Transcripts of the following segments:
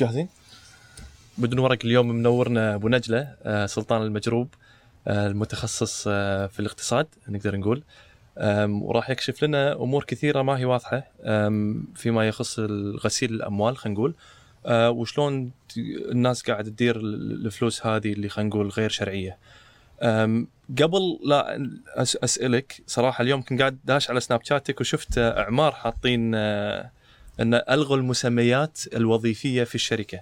جاهزين؟ بدون ورق اليوم منورنا أبو نجلة آه، سلطان المجروب آه، المتخصص آه، في الاقتصاد نقدر نقول وراح يكشف لنا أمور كثيرة ما هي واضحة فيما يخص غسيل الأموال خلينا نقول وشلون الناس قاعدة تدير ال- الفلوس هذه اللي خلينا نقول غير شرعية. قبل لا أسألك صراحة اليوم كنت قاعد داش على سناب شاتك وشفت أعمار حاطين أن ألغوا المسميات الوظيفية في الشركة.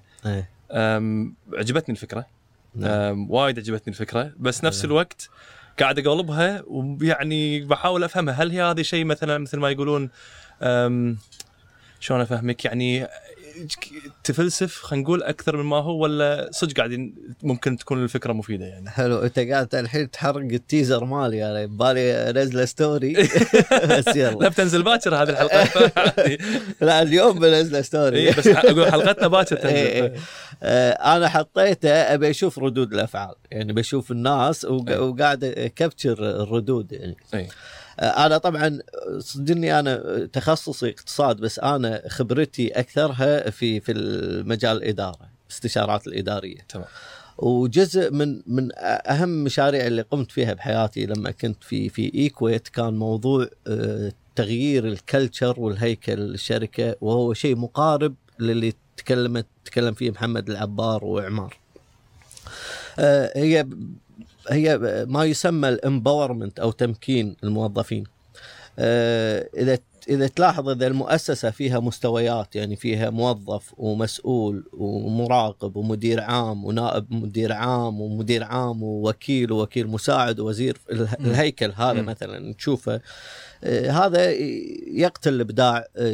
أم، عجبتني الفكرة. نعم. وايد عجبتني الفكرة. بس نفس الوقت قاعد أقلبها ويعني بحاول أفهمها. هل هي هذه شيء مثلا مثل ما يقولون شلون أفهمك؟ يعني تفلسف خلينا نقول أكثر مما هو ولا صدق قاعدين ممكن تكون الفكرة مفيدة يعني حلو أنت قاعد الحين تحرق ال teaser مالي يعني ببالي انزله story بس لا يلا بتنزل باكر هذه الحلقة. لا اليوم بنزله story إيه، بس أقول حلقتنا باكر إيه، إيه. تنزل آه، أنا حطيته أبي أشوف ردود الأفعال يعني بشوف الناس. وقاعد أ capture الردود يعني إيه. أنا طبعا صدقني أنا تخصصي اقتصاد بس أنا خبرتي أكثرها في في المجال الإدارة استشارات الإدارية تمام وجزء من من أهم المشاريع اللي قمت فيها بحياتي لما كنت في في إيكويت كان موضوع آه، تغيير ال culture والهيكل الشركة وهو شيء مقارب للي تكلمت تكلم فيه محمد العبار وعمار. آه، هي هي ما يسمى ال empowerment أو تمكين الموظفين. آه، إذا إذا تلاحظ إذا المؤسسة فيها مستويات يعني فيها موظف ومسؤول ومراقب ومدير عام ونائب مدير عام ومدير عام ووكيل ووكيل مساعد ووزير. الهيكل هذا. مثلا تشوفه هذا يقتل الإبداع آه،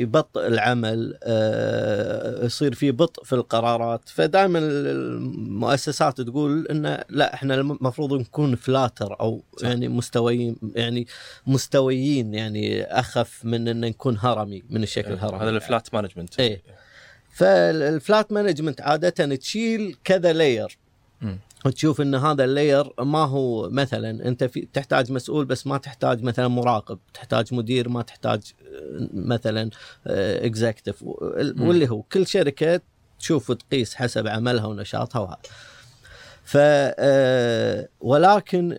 يبطئ العمل آه، يصير في بطء في القرارات. فدائما المؤسسات تقول إن لا إحنا المفروض نكون flatter أو صح. يعني مستويين يعني مستويين يعني أخف من إن نكون هرمي من الشكل الهرمي. هذا ال flat management إيه. فال flat management عادة تشيل كذا layer مم. وتشوف إن هذا ال layer ما هو مثلا أنت في تحتاج مسؤول بس ما تحتاج مثلا مراقب تحتاج مدير ما تحتاج آه، مثلا executive واللي هو كل شركة تشوف وتقيس حسب عملها ونشاطها وهذا ف آه، ولكن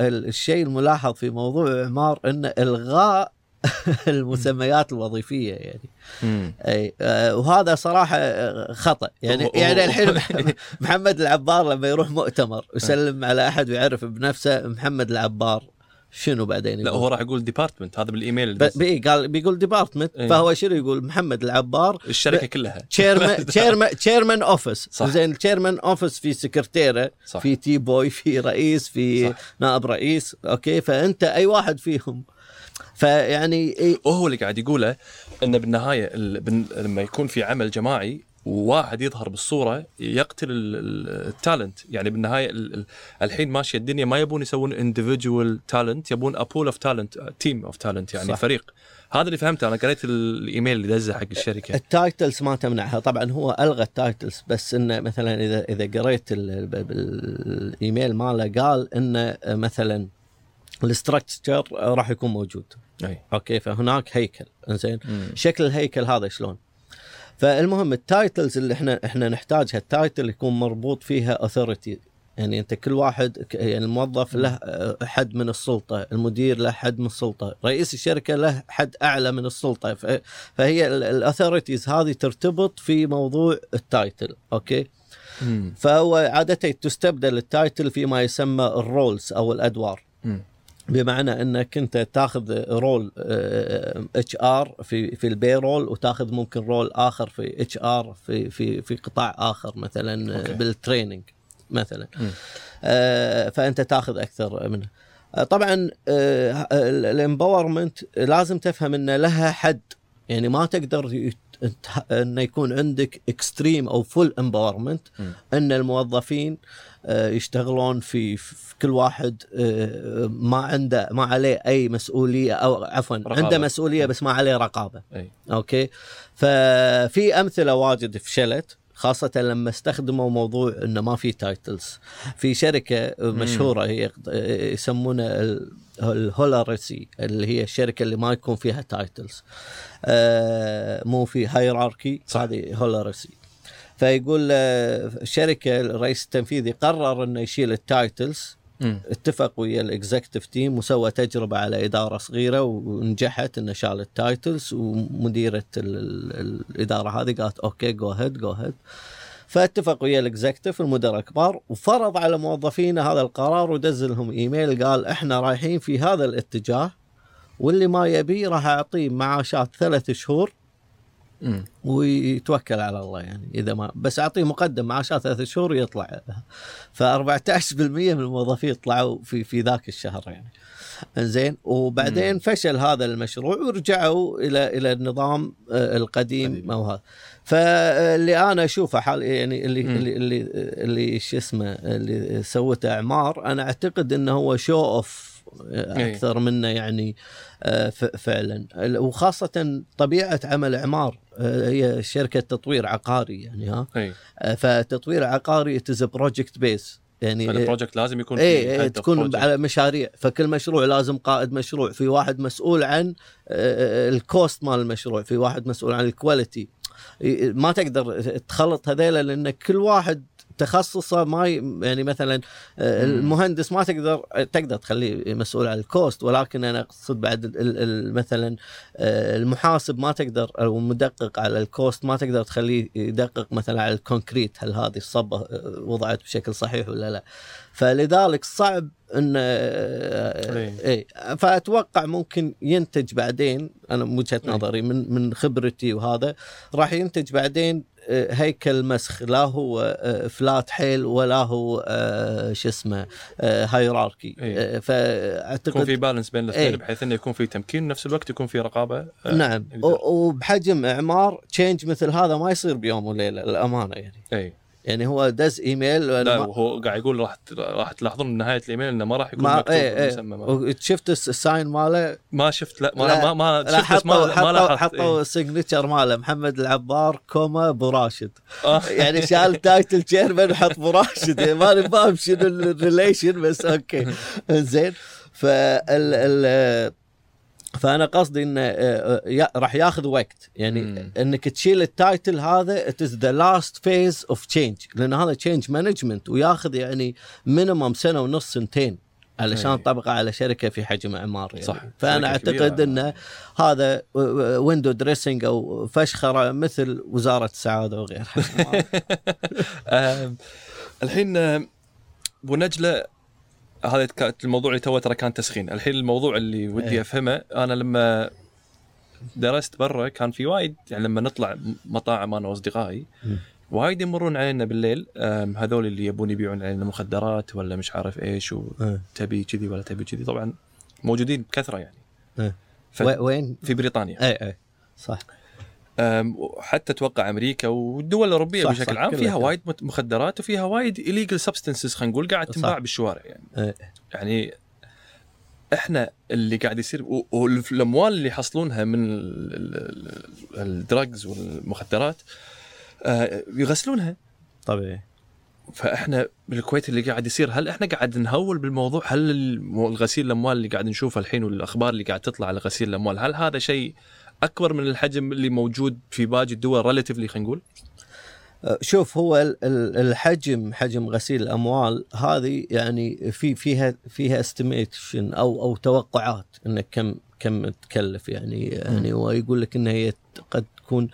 الشيء الملاحظ في موضوع عمار إن إلغاء المسميات الوظيفية يعني مم. أي آه، وهذا صراحة خطأ يعني يعني الحين مح- محمد العبار لما يروح مؤتمر يسلم على أحد ويعرف بنفسه محمد العبار شنو بعدين لا يقول؟ هو راح يقول department هذا بالإيميل ب-. بي قال بيقول department إيه. فهو شنو يقول محمد العبار الشركة كلها chairman chairman chairman office. زين ال chairman office في سكرتيره صح. في tea boy في رئيس في صح. نائب رئيس okay فأنت أي واحد فيهم فيعني إيه- وهو اللي قاعد يقوله انه بالنهاية لما يكون في عمل جماعي وواحد يظهر بالصورة يقتل ال- ال- talent. يعني بالنهاية ال- ال- الحين ماشية الدنيا ما يبون يسوون individual talent يبون a pool of talent team of talent يعني صح. فريق. هذا اللي فهمته. أنا قريت ال- الإيميل اللي دزه حق الشركة. ال titles ما تمنعها. طبعا هو ألغى ال titles بس إنه مثلا اذا إذا قريت ال- ال- ال- الإيميل ماله قال إنه مثلا ال structure راح يكون موجود. أي okay فهناك هيكل زين مم. شكل الهيكل هذا شلون فالمهم ال titles اللي إحنا إحنا نحتاجها ال title يكون مربوط فيها authority يعني أنت كل واحد يعني الموظف له حد من السلطة، المدير له حد من السلطة، رئيس الشركة له حد أعلى من السلطة فهي ال authorities هذه ترتبط في موضوع ال title، okay؟ مم. فهو عادة تستبدل ال title فيما يسمى ال roles أو الأدوار. مم. بمعنى إنك أنت تاخذ رول اتش ار في في ال payroll وتاخذ ممكن role آخر في HR في في في قطاع آخر مثلا okay. بال training مثلا. آه، فأنت تاخذ أكثر منه آه، طبعا ال empowerment لازم تفهم إن لها حد يعني ما تقدر إنه يكون عندك extreme أو full empowerment. إن الموظفين آه، يشتغلون في, في كل واحد آه، ما عنده ما عليه أي مسؤولية أو عفوا رقابة. عنده مسؤوليه بس ما عليه رقابة. أي. okay؟ ففي أمثلة واجد فشلت. خاصة لما استخدموا موضوع إنه ما في titles في شركة مشهورة هي يسمونها ال- الهولارسي اللي هي الشركة اللي ما يكون فيها titles آه مو في hierarchy صح. هذه هولارسي فيقول آه، الشركة الرئيس التنفيذي قرر إنه يشيل ال titles. اتفق ويا ال executive team وسوى تجربة على إدارة صغيرة ونجحت انه شال ال titles ومديرة ال ال الإدارة هذه قالت okay go ahead go ahead فاتفق ويا ال executive المدراء الكبار وفرض على موظفينه هذا القرار ودز لهم إيميل قال إحنا رايحين في هذا الاتجاه واللي ما يبي راح أعطيه معاشات ثلاث شهور مم. ويتوكل على الله يعني إذا ما بس أعطيه مقدم معاشات ثلاث شهور يطلع ف 14% من الموظفين طلعوا في في ذاك الشهر يعني زين وبعدين مم. فشل هذا المشروع ورجعوا إلى إلى النظام آه، القديم قديم. أو هذا فاللي أنا أشوفه حال يعني اللي مم. اللي اللي, اللي شو اسمه اللي سوته إعمار أنا أعتقد إنه هو شو اوف إيه. أكثر منه يعني آه، فعلا وخاصة طبيعة عمل إعمار آه، هي شركة تطوير عقاري يعني ها؟ إي. آه، فتطوير عقاري it's project based يعني فال project لازم يكون إي في إي head of تكون project. على مشاريع. فكل مشروع لازم قائد مشروع في واحد مسؤول عن آه، ال cost مال المشروع في واحد مسؤول عن ال quality ما تقدر تخلط هذيلا لأن كل واحد تخصصه ما يعني مثلا آه،. المهندس ما تقدر تقدر تخليه مسؤول عن ال cost ولكن أنا أقصد بعد مثلا آه، المحاسب ما تقدر أو المدقق على ال cost ما تقدر تخليه يدقق مثلا على ال concrete هل هذه الصبة آه، وضعت بشكل صحيح ولا لا فلذلك صعب إن إيه. أي فأتوقع ممكن ينتج بعدين أنا من وجهة. نظري من من خبرتي وهذا راح ينتج بعدين هيكل مسخ لا هو آه، flat حيل ولا هو آه، شو اسمه hierarchy إيه. فأعتقد يكون في balance بين الاثنين إيه. بحيث إنه يكون في تمكين ونفس الوقت يكون في رقابة آه، نعم يقدر. وبحجم إعمار change مثل هذا ما يصير بيوم وليلة الامانه يعني اي يعني هو دز إيميل لا وهو قاعد يقول راح راح تلاحظون من نهاية الإيميل إنه ما راح يكون ما مكتوب إيه إيه. شفت الس- ال sign ماله؟ ما شفت لا ما لا، ما, ما شفت بس ما حطوا ما حطوا حطوا إيه. ال signature ماله محمد العبار comma أبو راشد. آه. يعني شال title chairman وحط أبو راشد. يعني ماني فاهم شنو ال relation بس okay. زين. فال ال فأنا قصدي إنه آه، آه، راح ياخذ وقت يعني مم. إنك تشيل ال title هذا it is the last phase of change لأن هذا change management وياخذ يعني minimum سنة ونص سنتين علشان أي. تطبقه على شركة في حجم اعمار يعني. صح. فأنا. أعتقد إنه هذا window dressing أو فشخرة مثل وزارة السعادة وغيرها الحين آم، أبو نجلة هذا كانت الموضوع اللي تو ترى كان تسخين الحين الموضوع اللي ودي إيه. أفهمه أنا لما درست برا كان في وايد يعني لما نطلع مطاعم أنا وأصدقائي. وايد يمرون علينا بالليل هذول اللي يبون يبيعون علينا مخدرات ولا مش عارف إيش وتبي كذي ولا تبي كذي طبعا موجودين بكثرة يعني إيه. ف- وين؟ في بريطانيا اي اي صح أم، وحتى أتوقع أمريكا والدول الأوروبية صح، بشكل صح، عام فيها. وايد مخدرات وفيها وايد illegal substances خلينا نقول قاعد. تنباع بالشوارع يعني إيه. يعني إحنا اللي قاعد يصير والأموال اللي يحصلونها من ال drugs والمخدرات آه، يغسلونها طبيعي فإحنا بالكويت اللي قاعد يصير هل إحنا قاعد نهول بالموضوع هل الغسيل الأموال اللي قاعد نشوفه الحين والأخبار اللي قاعد تطلع على غسيل الأموال هل هذا شيء أكبر من الحجم اللي موجود في باقي الدول relatively خلينا نقول؟ أه، شوف هو ال- ال- الحجم حجم غسيل الأموال هذه يعني في فيها فيها estimation أو أو توقعات إنك كم كم تكلف. يعني يعني هو يقول لك إن هي قد تكون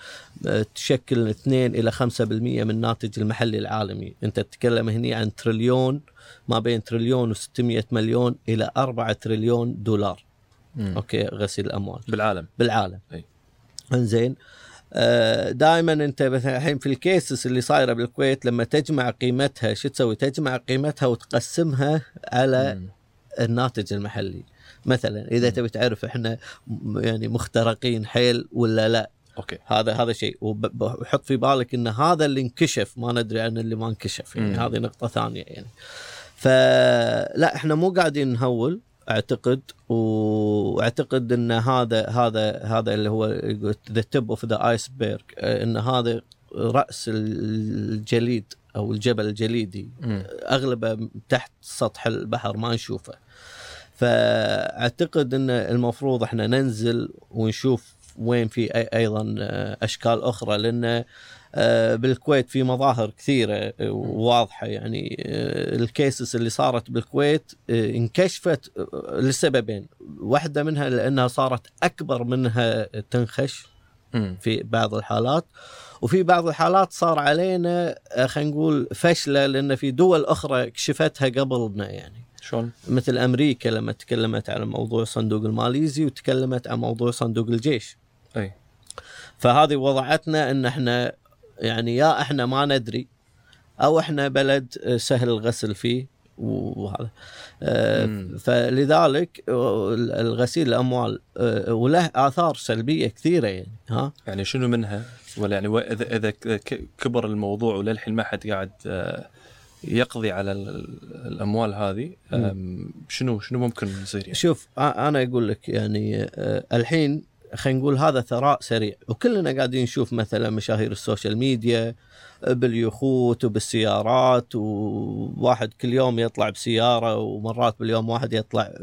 أه، تشكل 2 إلى 5% من الناتج المحلي العالمي، أنت تتكلم هنا عن تريليون ما بين تريليون و600 مليون إلى 4 تريليون دولار. okay غسيل الأموال. بالعالم بالعالم أي. إنزين دائما أنت مثلا الحين في ال cases اللي صايرة بالكويت لما تجمع قيمتها شو تسوي؟ تجمع قيمتها وتقسمها على مم. الناتج المحلي. مثلا إذا تبي تعرف إحنا يعني مخترقين حيل ولا لا okay هذا هذا شيء وب- وحط في بالك إن هذا اللي انكشف ما ندري عن اللي ما انكشف يعني مم. هذه نقطة ثانية يعني فلا إحنا مو قاعدين نهول أعتقد وأعتقد إن هذا هذا هذا اللي هو the tip of the iceberg إن هذا رأس الجليد أو الجبل الجليدي مم. أغلبه تحت سطح البحر ما نشوفه فأعتقد إن المفروض إحنا ننزل ونشوف وين في أيضا أشكال أخرى لأن آه، بالكويت في مظاهر كثيرة آه، واضحة يعني آه، الكيسز اللي صارت بالكويت آه، انكشفت آه، لسببين. واحدة منها لأنها صارت أكبر منها تنخش. في بعض الحالات. وفي بعض الحالات صار علينا آه، خلينا نقول فشلة لأن في دول أخرى كشفتها قبلنا يعني. شلون؟ مثل أمريكا لما تكلمت عن موضوع الصندوق الماليزي وتكلمت عن موضوع صندوق الجيش. أي. فهذه وضعتنا إن إحنا يعني يا إحنا ما ندري أو إحنا بلد آه، سهل الغسل فيه وهذا آه،. فلذلك آه، الغسيل الأموال وله آثار سلبية كثيرة يعني ها يعني شنو منها؟ ولا يعني إذا اذا كبر الموضوع وللحين ما حد قاعد يقضي على ال- الأموال هذه شنو شنو ممكن يصير يعني؟ شوف أنا أقول لك يعني الحين خلينا نقول هذا ثراء سريع. وكلنا قاعدين نشوف مثلا مشاهير ال social media باليخوت وبالسيارات وواحد كل يوم يطلع بسيارة ومرات باليوم واحد يطلع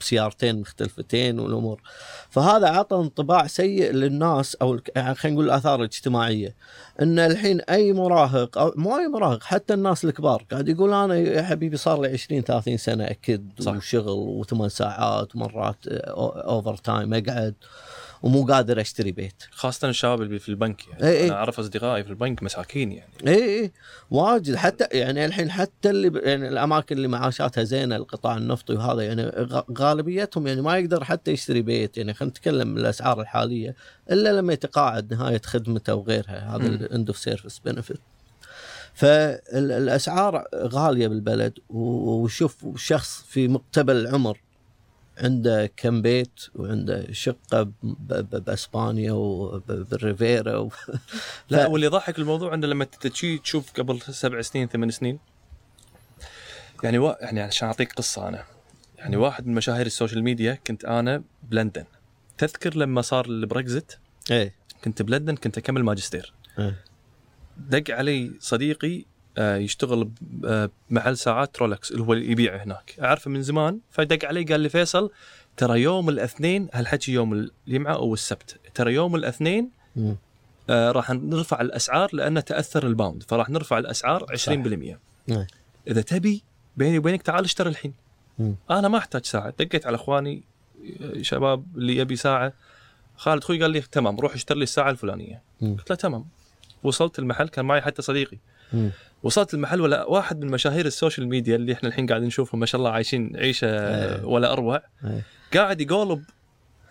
بسيارتين مختلفتين والأمور. فهذا عطى انطباع سيء للناس أو خلينا نقول الآثار الاجتماعية. إن الحين أي مراهق أو مو أي مراهق حتى الناس الكبار قاعد يقول أنا يا حبيبي صار لي 20 30 سنة أكد صح. وشغل وثمان ساعات ومرات overtime أقعد. ومو قادر أشتري بيت. خاصة الشباب اللي في البنك يعني. إي إي. أنا أعرف أصدقائي في البنك مساكين يعني. اي اي واجد. حتى يعني الحين حتى اللي يعني الأماكن اللي معاشاتها زينة القطاع النفطي وهذا يعني غالبيتهم يعني ما يقدر حتى يشتري بيت. يعني خلينا نتكلم الأسعار الحالية. إلا لما يتقاعد نهاية خدمته وغيرها هذا. ال end of service benefit فالاسعار غالية بالبلد. وشوف شخص في مقتبل العمر عنده كم بيت وعنده شقة بأسبانيا وبالريفيرا و... لا ف- واللي يضحك الموضوع انه لما تجي تشوف قبل سبع سنين ثمان سنين. يعني و... يعني عشان أعطيك قصة أنا. يعني واحد من مشاهير ال social media كنت أنا بلندن. تذكر لما صار البريكزت إيه. كنت بلندن كنت أكمل ماجستير. إيه. دق علي صديقي يشتغل ب- آه، بمحل ساعات رولكس اللي هو اللي يبيعه هناك أعرفه من زمان فدق علي قال لي فيصل ترى يوم الاثنين هالحكي يوم الجمعة أو السبت ترى يوم الاثنين. آه، راح نرفع الأسعار لأن تأثر ال pound فراح نرفع الأسعار 20% إيه. إذا تبي بيني وبينك تعال اشتري الحين مم. أنا ما أحتاج ساعة دقيت على أخواني آه، شباب اللي يبي ساعة خالد أخوي قال لي تمام روح اشتري لي الساعة الفلانية مم. قلت له تمام وصلت المحل كان معي حتى صديقي مم. وصلت المحل ولا واحد من مشاهير ال social media اللي إحنا الحين قاعدين نشوفهم ما شاء الله عايشين عيشة إيه. ولا أروع إيه. قاعد يقولب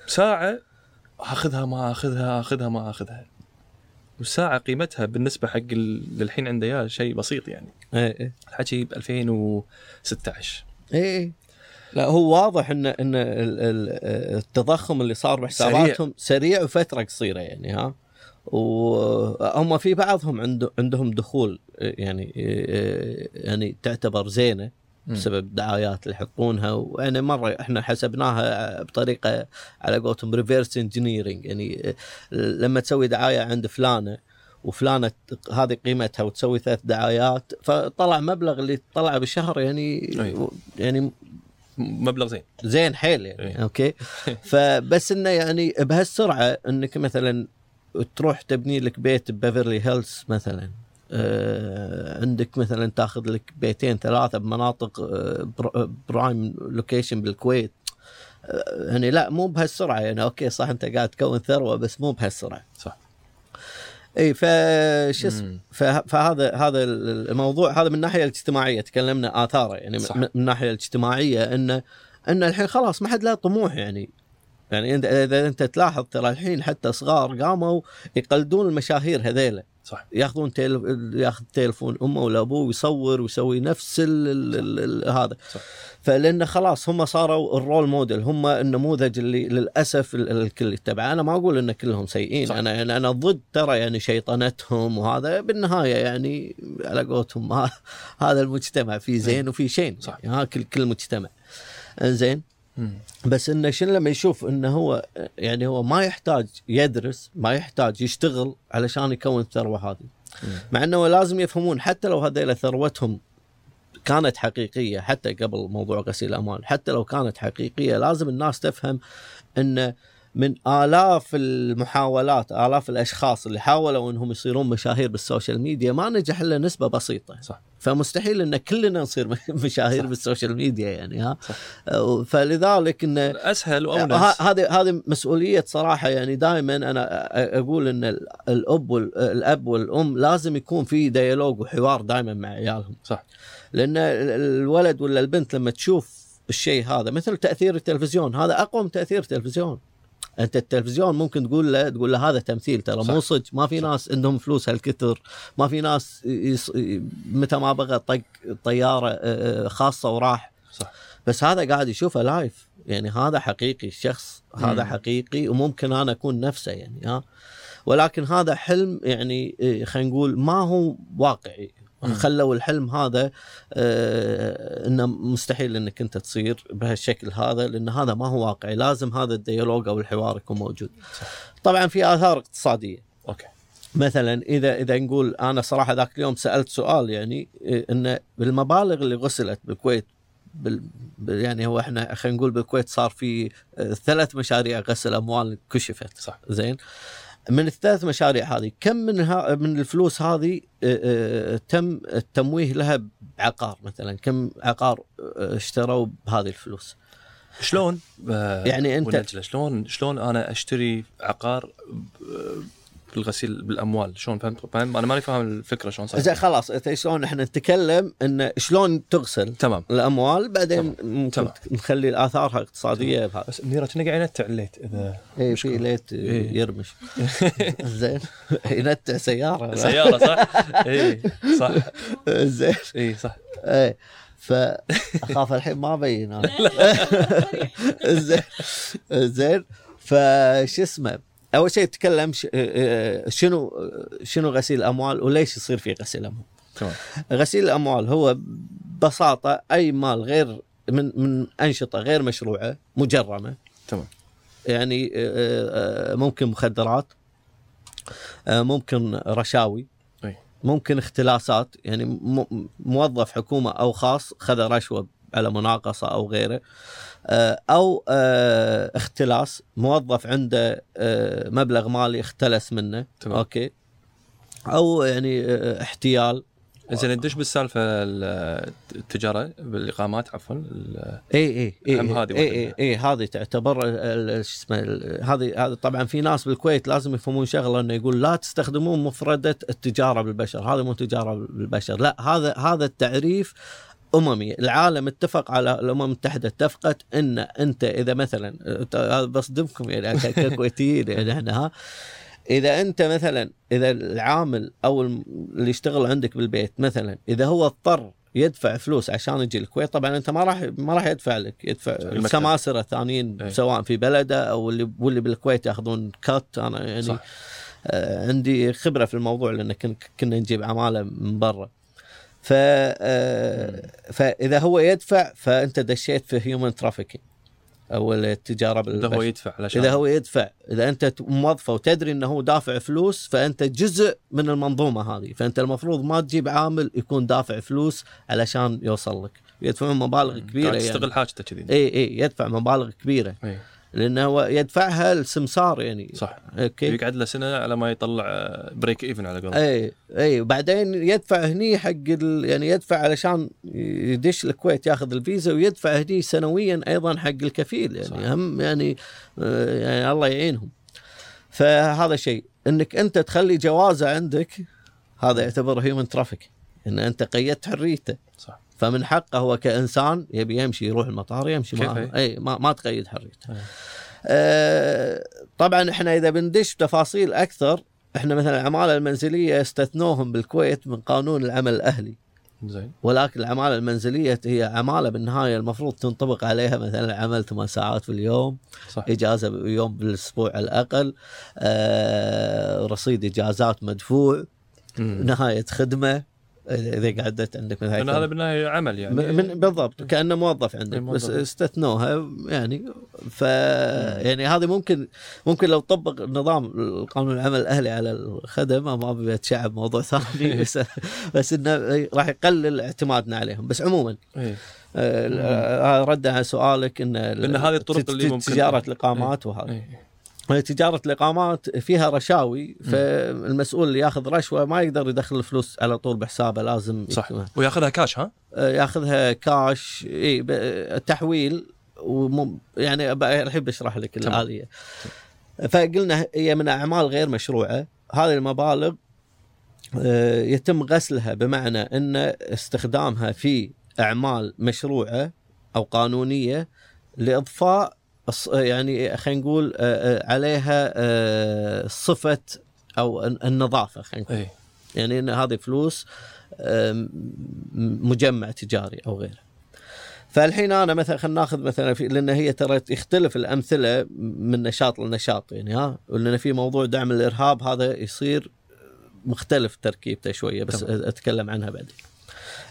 ساعه آخذها ما آخذها آخذها ما آخذها والساعة قيمتها بالنسبة حق ال- للحين عنده اياه شيء بسيط يعني إيه إيه الحكي ب 2016 إيه إيه. لا هو واضح ان إن ال- ال- التضخم اللي صار بحساباتهم سريع وفترة قصيرة يعني ها وهم في بعضهم عنده عندهم دخول يعني يعني تعتبر زينة بسبب دعايات اللي يحطونها ويعني مرة إحنا حسبناها بطريقة على قولتهم reverse engineering يعني لما تسوي دعاية عند فلانة وفلانة هذه قيمتها وتسوي ثلاث دعايات فطلع مبلغ اللي طلع بالشهر يعني أيوة. يعني مبلغ زين زين حيل يعني إيه. okay فبس إنه يعني بهالسرعة إنك مثلا تروح تبني لك بيت ببيفرلي هيلز مثلا. آه عندك مثلا تاخذ لك بيتين ثلاثة بمناطق آه pr- prime location بالكويت. آه يعني لا مو بهالسرعة. يعني okay صح أنت قاعد تكون ثروة بس مو بهالسرعة. صح. إي فش فهذا هذا الموضوع هذا من الناحية الاجتماعية. تكلمنا آثاره. يعني صح. من من الناحية الاجتماعية إنه ان الحين خلاص ما حد له طموح يعني. يعني اذا أنت تلاحظ ترى الحين حتى صغار قاموا يقلدون المشاهير هذيلا. صح. ياخذون تيل... ياخذ تليفون أمه ولا أبوه ويصور ويسوي نفس ال... ال... ال... ال... هذا. صح. فلأن خلاص هم صاروا الرول موديل هم النموذج اللي للأسف ال- الكل يتبعه. أنا ما أقول إن كلهم سيئين. صح. أنا يعني أنا ضد ترى يعني شيطنتهم وهذا بالنهاية يعني على قولتهم ها- هذا المجتمع في زين وفي شين. صح. يعني ها كل كل مجتمع. زين مم. بس إنه شنو لما يشوف إنه هو يعني هو ما يحتاج يدرس ما يحتاج يشتغل علشان يكون الثروة هذه. مع إنه لازم يفهمون حتى لو هذيل ثروتهم كانت حقيقية حتى قبل موضوع غسيل الاموال حتى لو كانت حقيقية لازم الناس تفهم ان من آلاف المحاولات آلاف الأشخاص اللي حاولوا إنهم يصيرون مشاهير بال social media ما نجح إلا نسبة بسيطة. صح. فمستحيل إن كلنا نصير مشاهير صح. بال social media يعني ها؟ صح. آه، فلذلك إن اسهل ه- واونس هذه هذه مسؤولية صراحة يعني دائما أنا أقول إن ال- الأب الأب والأم لازم يكون في ديالوج وحوار دائما مع عيالهم. صح. لأن ال- الولد ولا البنت لما تشوف الشيء هذا مثل تأثير التلفزيون هذا اقوى من تأثير التلفزيون. أنت التلفزيون ممكن تقول له تقول له هذا تمثيل ترى. مو صدق ما في. ناس عندهم فلوس هالكثر ما في ناس يص... متى ما بغى طق طيارة خاصة وراح صح بس هذا قاعد يشوفه live يعني هذا حقيقي الشخص هذا مم. حقيقي وممكن أنا أكون نفسه يعني ها ولكن هذا حلم يعني إيه، خلينا نقول ما هو واقعي. خلوا الحلم هذا آه إنه مستحيل إنك أنت تصير بهالشكل هذا لأن هذا ما هو واقعي. لازم هذا ال dialogue أو الحوار يكون موجود. طبعا في آثار اقتصادية. أوكي. مثلا إذا إذا نقول أنا صراحة ذاك اليوم سألت سؤال يعني إيه، إنه بالمبالغ اللي غسلت بالكويت بال يعني هو إحنا خلينا نقول بالكويت صار في آه، ثلاث مشاريع غسل أموال كشفت. صح. زين. من الثلاث مشاريع هذه كم من ها من الفلوس هذه آه، آه، تم التمويه لها بعقار مثلا؟ كم عقار آه، اشتروا بهذه الفلوس؟ شلون؟ يعني ونجلة شلون شلون أنا أشتري عقار بالغسيل بالأموال. شلون فهمت؟ فاهم أنا ماني فاهم الفكرة شلون صار زين خلاص انت شلون إحنا نتكلم إن شلون تغسل تمام. الأموال بعدين ممكن تمام. نخلي اثارها اقتصاديه بهذا. بس منيره كنا قاعد نتع الليت إذا اي. في ليت إيه. يرمش. زين. ينتع سيارة. سيارة صح؟ اي صح. زين. اي صح. إيه فاخاف الحين ما أبين. أنا زين. زين. فش اسمه؟ أول شيء تكلم ش- آه، شنو شنو غسيل الأموال وليش يصير في غسيل اموال غسيل الأموال هو ببساطة أي مال غير من من أنشطة غير مشروعة مجرمة. تمام. يعني آه، آه، ممكن مخدرات آه، ممكن رشاوي. ممكن اختلاسات. يعني موظف حكومة أو خاص خذ رشوة على مناقصة أو غيره. آه، أو آه، اختلاس. موظف عنده آه، مبلغ مالي اختلس منه. تمام. okay. أو يعني آه، احتيال. زين ندش بالسالفة ال- التجارة بالإقامات عفوا اي اي اي هذه اي اي, هذه تعتبر شو اسمه هذه هذه طبعا في ناس بالكويت لازم يفهمون شغلة إنه يقول لا تستخدمون مفردة التجارة بالبشر. هذا مو تجارة بالبشر. لا هذا هذا التعريف اممي العالم اتفق على الأمم المتحدة اتفقت إن أنت إذا مثلا هذا بصدمكم يعني ككويتيين يعني إحنا ها إذا أنت مثلا إذا العامل أو اللي يشتغل عندك بالبيت مثلا إذا هو اضطر يدفع فلوس عشان يجي الكويت طبعا أنت ما راح ما راح يدفع لك يدفع. السماسرة الثانيين أي. سواء في بلده أو اللي واللي بالكويت ياخذون كات أنا يعني صح. آه عندي خبرة في الموضوع لأن كن- كنا نجيب عمالة من برا ف آه فإذا هو يدفع فأنت دشيت في human trafficking أو التجارة إذا هو بالبشر يدفع علشان إذا هو يدفع. إذا أنت موظفه وتدري إنه هو دافع فلوس فأنت جزء من المنظومة هذه. فأنت المفروض ما تجيب عامل يكون دافع فلوس علشان يوصل لك. يدفعون مبالغ كبيرة يعني. تستغل حاجته كذي. إي إي يدفع مبالغ كبيرة. إي. لأنه هو يدفعها السمسار يعني. صح. okay. يقعد له سنة على ما يطلع break even على قولهم اي اي وبعدين يدفع هني حق ال... يعني يدفع علشان يدش الكويت ياخذ الفيزا ويدفع هني سنويا أيضا حق الكفيل يعني. صح. هم يعني آه، يعني الله يعينهم. فهذا شيء. إنك أنت تخلي جوازة عندك هذا يعتبر human trafficking أنت قيدت حريته. فمن حقه هو كإنسان يبي يمشي يروح المطار يمشي هي؟ أي ما, ما تقيد حريته. آه طبعا إحنا إذا بندش بتفاصيل أكثر إحنا مثلا العمالة المنزلية استثنوهم بالكويت من قانون العمل الأهلي زين ولكن العمالة المنزلية هي عمالة بالنهاية المفروض تنطبق عليها مثلا عمل ثمان ساعات في اليوم صح إجازة يوم بالأسبوع على الأقل آه رصيد إجازات مدفوع مم. نهاية خدمة إذا قعدت عندك مثلا لأن هذا بالنهاية عمل يعني. من بالضبط كأنه موظف عندك موظف. بس استثنوها يعني. ف يعني هذه ممكن ممكن لو طبق نظام القانون العمل الأهلي على الخدمه ما أبي أتشعب موضوع ثاني بس بس إنه راح يقلل اعتمادنا عليهم. بس عموما إيه. آه، رد على سؤالك إن لأن هذه الطرق اللي ممكن- تجارة الإقامات وهذا إيه. تجارة الإقامات فيها رشاوي فالمسؤول اللي ياخذ رشوة ما يقدر يدخل الفلوس على طول بحسابه لازم صح وياخذها كاش ها؟ آه، ياخذها كاش اي ب- تحويل وم يعني الحين بشرح لك تمام. الآلية فقلنا هي من أعمال غير مشروعة هذه المبالغ آه، يتم غسلها بمعنى أن استخدامها في أعمال مشروعة أو قانونية لإضفاء يعني خلينا نقول آه، آه، عليها آه، صفة أو الن- النظافة خلينا نقول اي يعني إن هذه فلوس مجمع تجاري أو غيره. فالحين أنا مثلا خلينا ناخذ مثلا في لأن هي ترى يختلف الأمثلة من نشاط لنشاط يعني ها لأن في موضوع دعم الإرهاب هذا يصير مختلف تركيبته شوية بس تمام. أتكلم عنها بعدين.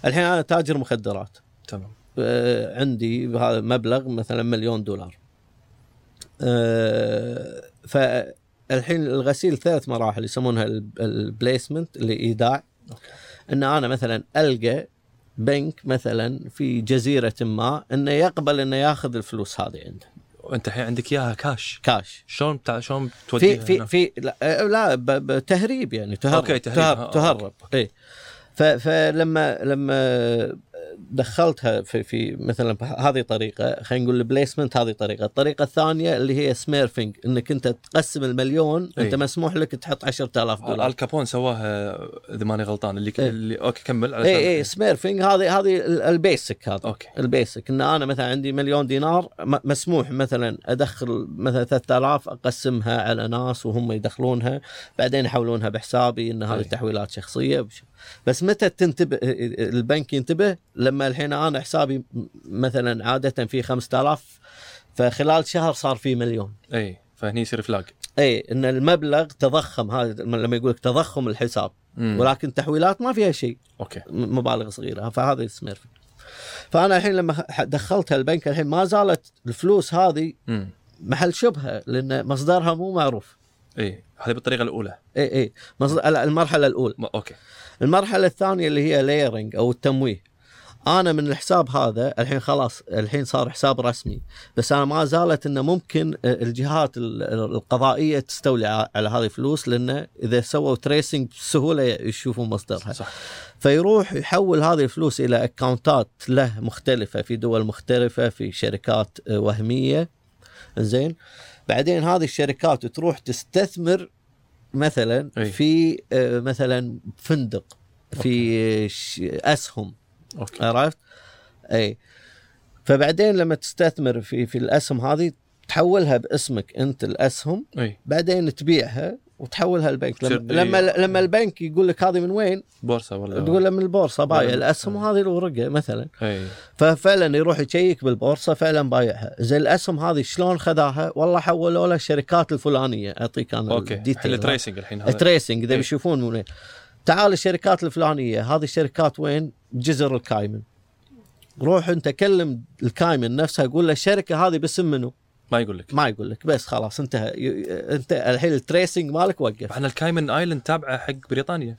الحين أنا تاجر مخدرات تمام آه، عندي هذا مبلغ مثلا مليون دولار فالحين الغسيل ثلاث مراحل يسمونها الب- البليسمنت اللي إيداع. إن أنا مثلا ألقى بنك مثلا في جزيرة ما إنه يقبل إنه ياخذ الفلوس هذه عنده. وأنت الحين عندك إياها cash cash شلون بتاع شلون في توديها في هنا؟ في لا, آه، لا ب- ب- تهريب يعني تهرب okay، تهريب. تهرب, آه، تهرب. اي فلما لما دخلتها في في مثلا هذه طريقة خلينا نقول ال placement هذه طريقة، الطريقة الثانية اللي هي smurfing إنك أنت تقسم المليون إي. أنت مسموح لك تحط 10000 دولار آل كابون سواها إذا ماني غلطان اللي. اللي okay كمل علشان إي إي smurfing هذه هذه ال- ال basic هذا okay ال basic إن أنا مثلا عندي مليون دينار مسموح مثلا أدخل مثلا 3000 أقسمها على ناس وهم يدخلونها بعدين يحولونها بحسابي إن هذه أي. تحويلات شخصية بش- بس متى تنتبه البنك ينتبه؟ لما الحين أنا حسابي مثلا عادة في 5000 فخلال شهر صار في مليون. إي فهني يصير flag إي إن المبلغ تضخم هذا لما يقول لك تضخم الحساب. مم. ولكن تحويلات ما فيها شيء. okay. مبالغ صغيرة فهذا smurf فأنا الحين لما دخلتها البنك الحين ما زالت الفلوس هذه محل شبهة لأن مصدرها مو معروف. اي هذه بالطريقة الأولى. اي اي المرحلة الأولى. ما- okay. المرحلة الثانية اللي هي layering أو التمويه. أنا من الحساب هذا الحين خلاص الحين صار حساب رسمي. بس أنا ما زالت إنه ممكن الجهات ال- القضائية تستولي على هذه الفلوس لأنه إذا سووا تريسنج بسهولة يشوفون مصدرها. صح. فيروح يحول هذه الفلوس إلى اكونتات له مختلفة في دول مختلفة في شركات آه، وهمية. زين بعدين هذه الشركات تروح تستثمر مثلا أي. في آه، مثلا فندق في ش- أسهم okay عرفت؟ إي فبعدين لما تستثمر في في الأسهم هذه تحولها باسمك أنت الأسهم إي بعدين تبيعها وتحولها البنك. لما لما, لما البنك يقول لك هذه من وين؟ بورصة ولا تقول له من البورصة بايع الأسهم وهذه الورقة مثلا. أي. ففعلا يروح يشيك بالبورصة فعلا بايعها. زي الأسهم هذه شلون خذاها؟ والله حولوا له الشركات الفلانية أعطيك أنا okay. ال detail. حل tracing الحين هذا. tracing إذا إيه. بيشوفون من وين. تعال الشركات الفلانية هذه الشركات وين؟ جزر الكايمن. روح انت كلم الكايمن نفسها قول له الشركة هذه باسم منو؟ ما يقول لك. ما يقول لك بس خلاص انتهى. انت الحين ال tracing مالك وقف. إحنا الكايمن Island تابعة حق بريطانيا.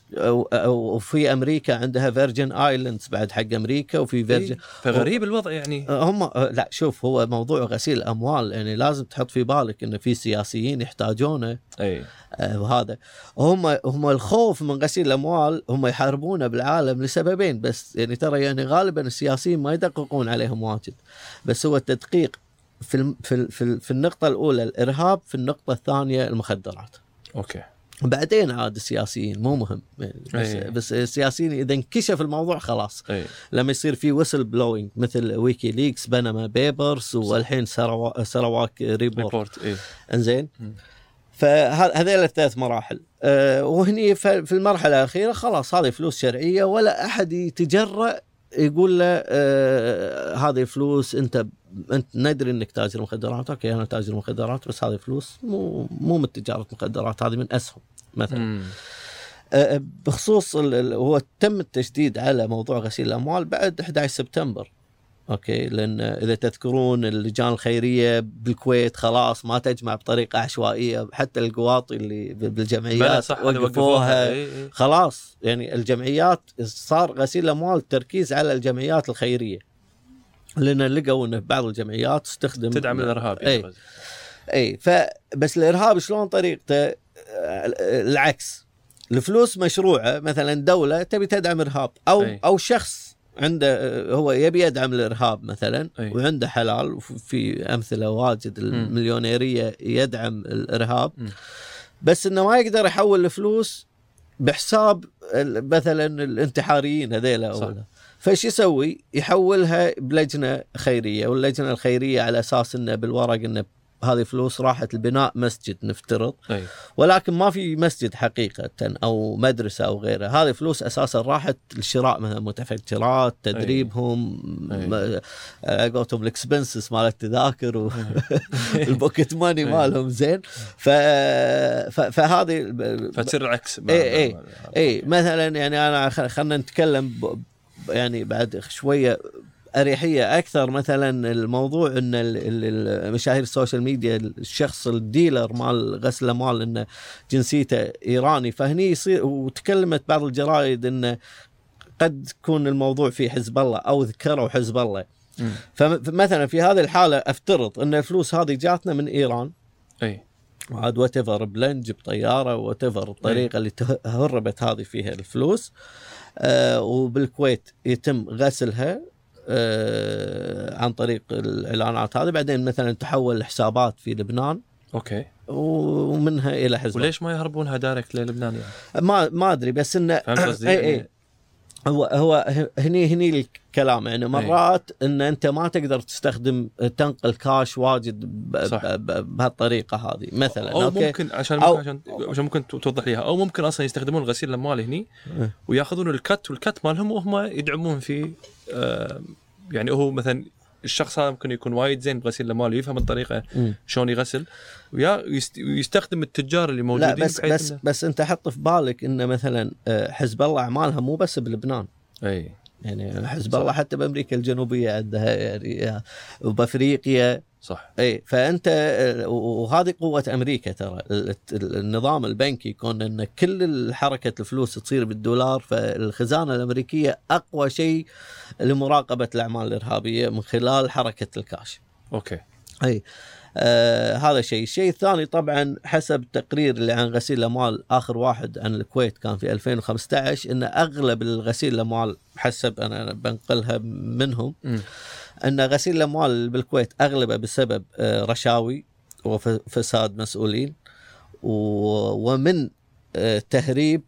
وفي أمريكا عندها Virgin Islands بعد حق أمريكا وفي فيرجن إيه. فغريب الوضع يعني. هم لا شوف هو موضوع غسيل الأموال يعني لازم تحط في بالك انه في سياسيين يحتاجونه. اي آه، وهذا. هم هم الخوف من غسيل الأموال هم يحاربونه بالعالم لسببين بس يعني ترى يعني غالبا السياسيين ما يدققون عليهم واجد بس هو التدقيق في الم- في ال- في, ال- في النقطة الأولى الإرهاب في النقطة الثانية المخدرات. أوكي. بعدين عاد السياسيين مو مهم. بس, أي. بس السياسيين إذا انكشف الموضوع خلاص. اي لما يصير في whistle blowing مثل WikiLeaks Panama Papers والحين سروا Sarawak Report report اي إنزين. فهذيل الثلاث مراحل. أه وهني في المرحلة الأخيرة خلاص هذه فلوس شرعية ولا أحد يتجرأ يقول له أه هذه فلوس انت انت ندري انك تاجر مخدرات. أوكي أنا تاجر مخدرات بس هذه فلوس مو مو من تجارة مخدرات هذه من أسهم مثلا. أه بخصوص هو تم التشديد على موضوع غسيل الأموال بعد 11 سبتمبر. أوكي لأن إذا تذكرون اللجان الخيرية بالكويت خلاص ما تجمع بطريقة عشوائية حتى القواطي اللي بالجمعيات صح وقفوها. خلاص يعني الجمعيات صار غسيل الاموال التركيز على الجمعيات الخيرية لأن لقوا إن بعض الجمعيات تستخدم تدعم الإرهاب. يعني إي فبس الإرهاب شلون طريقته العكس الفلوس مشروعة مثلا دولة تبي تدعم إرهاب أو أي. أو شخص عنده هو يبي يدعم الإرهاب مثلا أي. وعنده حلال وفي أمثلة واجد المليونيرية يدعم الإرهاب مم. بس إنه ما يقدر يحول الفلوس بحساب مثلا الانتحاريين هذيلا. فإيش يسوي؟ يحولها بلجنة خيرية واللجنة الخيرية على أساس إنه بالورق إنه هذه فلوس راحت لبناء مسجد نفترض أي ولكن ما في مسجد حقيقة أو مدرسة أو غيره هذه فلوس أساسا راحت لشراء مثلا متفجرات تدريبهم أي. قولتهم ال expenses مال التذاكر وال pocket money أي. مالهم زين ف... ف... فهذه فتصير العكس إي. مع- اي مثلا يعني أنا خلينا نتكلم ب... يعني بعد شوية أريحية. أكثر مثلا الموضوع إن المشاهير ال social media الشخص ال dealer مال غسل الاموال إنه جنسيته إيراني فهني يصير وتكلمت بعض الجرايد انه قد يكون الموضوع في حزب الله أو ذكروا حزب الله. فمثلا في هذه الحالة أفترض إن الفلوس هذه جاتنا من إيران. أي. عاد whatever بلنج بطياره whatever الطريقة اللي هربت هذه فيها الفلوس. آه وبالكويت يتم غسلها. عن طريق الإعلانات هذه. بعدين مثلا تحول لحسابات في لبنان. أوكي. ومنها إلى حزب. وليش ما يهربونها direct للبنان يعني؟ ما ما أدري بس إنه؟ اي اي يعني- هو هو هني هني الكلام يعني مرات إن أنت ما تقدر تستخدم تنقل كاش واجد بهالطريقة هذه مثلا أو أوكي؟ ممكن عشان أو- ممكن عشان عشان ممكن توضح ليها أو ممكن أصلا يستخدمون غسيل الاموال هني إيه. ويأخذون ال cut وال cut مالهم وهم يدعمون فيه آه يعني هو مثلا الشخص هذا ممكن يكون وايد زين بغسيل الأموال ويفهم الطريقة. شلون يغسل ويا ويستخدم التجار اللي لا موجودين بس بحيث بس إنه- بس أنت حط في بالك ان مثلا آه، حزب الله أعمالها مو بس بلبنان أي يعني حزب. الله حتى بأمريكا الجنوبية عندها يعني وبأفريقيا صح. اي فأنت آه، وهذه قوة أمريكا ترى. ال- ال- النظام البنكي كون إن كل حركة الفلوس تصير بالدولار فالخزانة الأمريكية أقوى شيء لمراقبة الأعمال الإرهابية من خلال حركة الكاش. أوكي. اي آه هذا شيء، الشيء الثاني طبعا حسب التقرير اللي عن غسيل الأموال آخر واحد عن الكويت كان في 2015 إن أغلب الغسيل الأموال حسب أنا بنقلها منهم مم. أن غسيل الأموال بالكويت أغلبه بسبب آه رشاوي وفساد مسؤولين ومن آه تهريب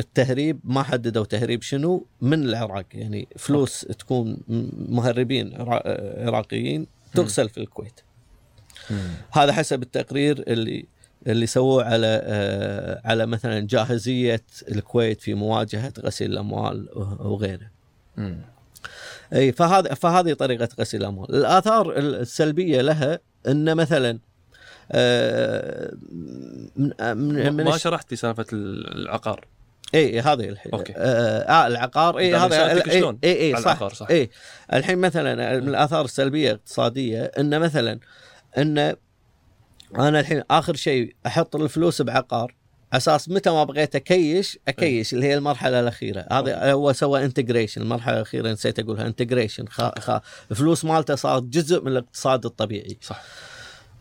التهريب ما حددوا تهريب شنو من العراق يعني فلوس تكون م- مهربين آه، عراقيين تغسل في الكويت مم. هذا حسب التقرير اللي اللي سووه على آه، على مثلا جاهزية الكويت في مواجهة غسيل الأموال وغيره. مم. أي فهذا فهذه طريقة غسيل الأموال، الآثار السلبية لها أن مثلا آه، من من, من ما الش- شرحت لي سالفة العقار؟ إي هذه الحين. أوكي. آه, آه العقار إي هذا إي إي, صح. صح. إي الحين مثلا من الآثار السلبية الاقتصادية أن مثلا أن أنا الحين آخر شيء أحط الفلوس بعقار. أساس متى ما بغيت أ cash أ cash اللي هي المرحلة الأخيرة. هذا هو سوى integration المرحلة الأخيرة نسيت أقولها integration خ... خ... الفلوس مالته صارت جزء من الاقتصاد الطبيعي. صح.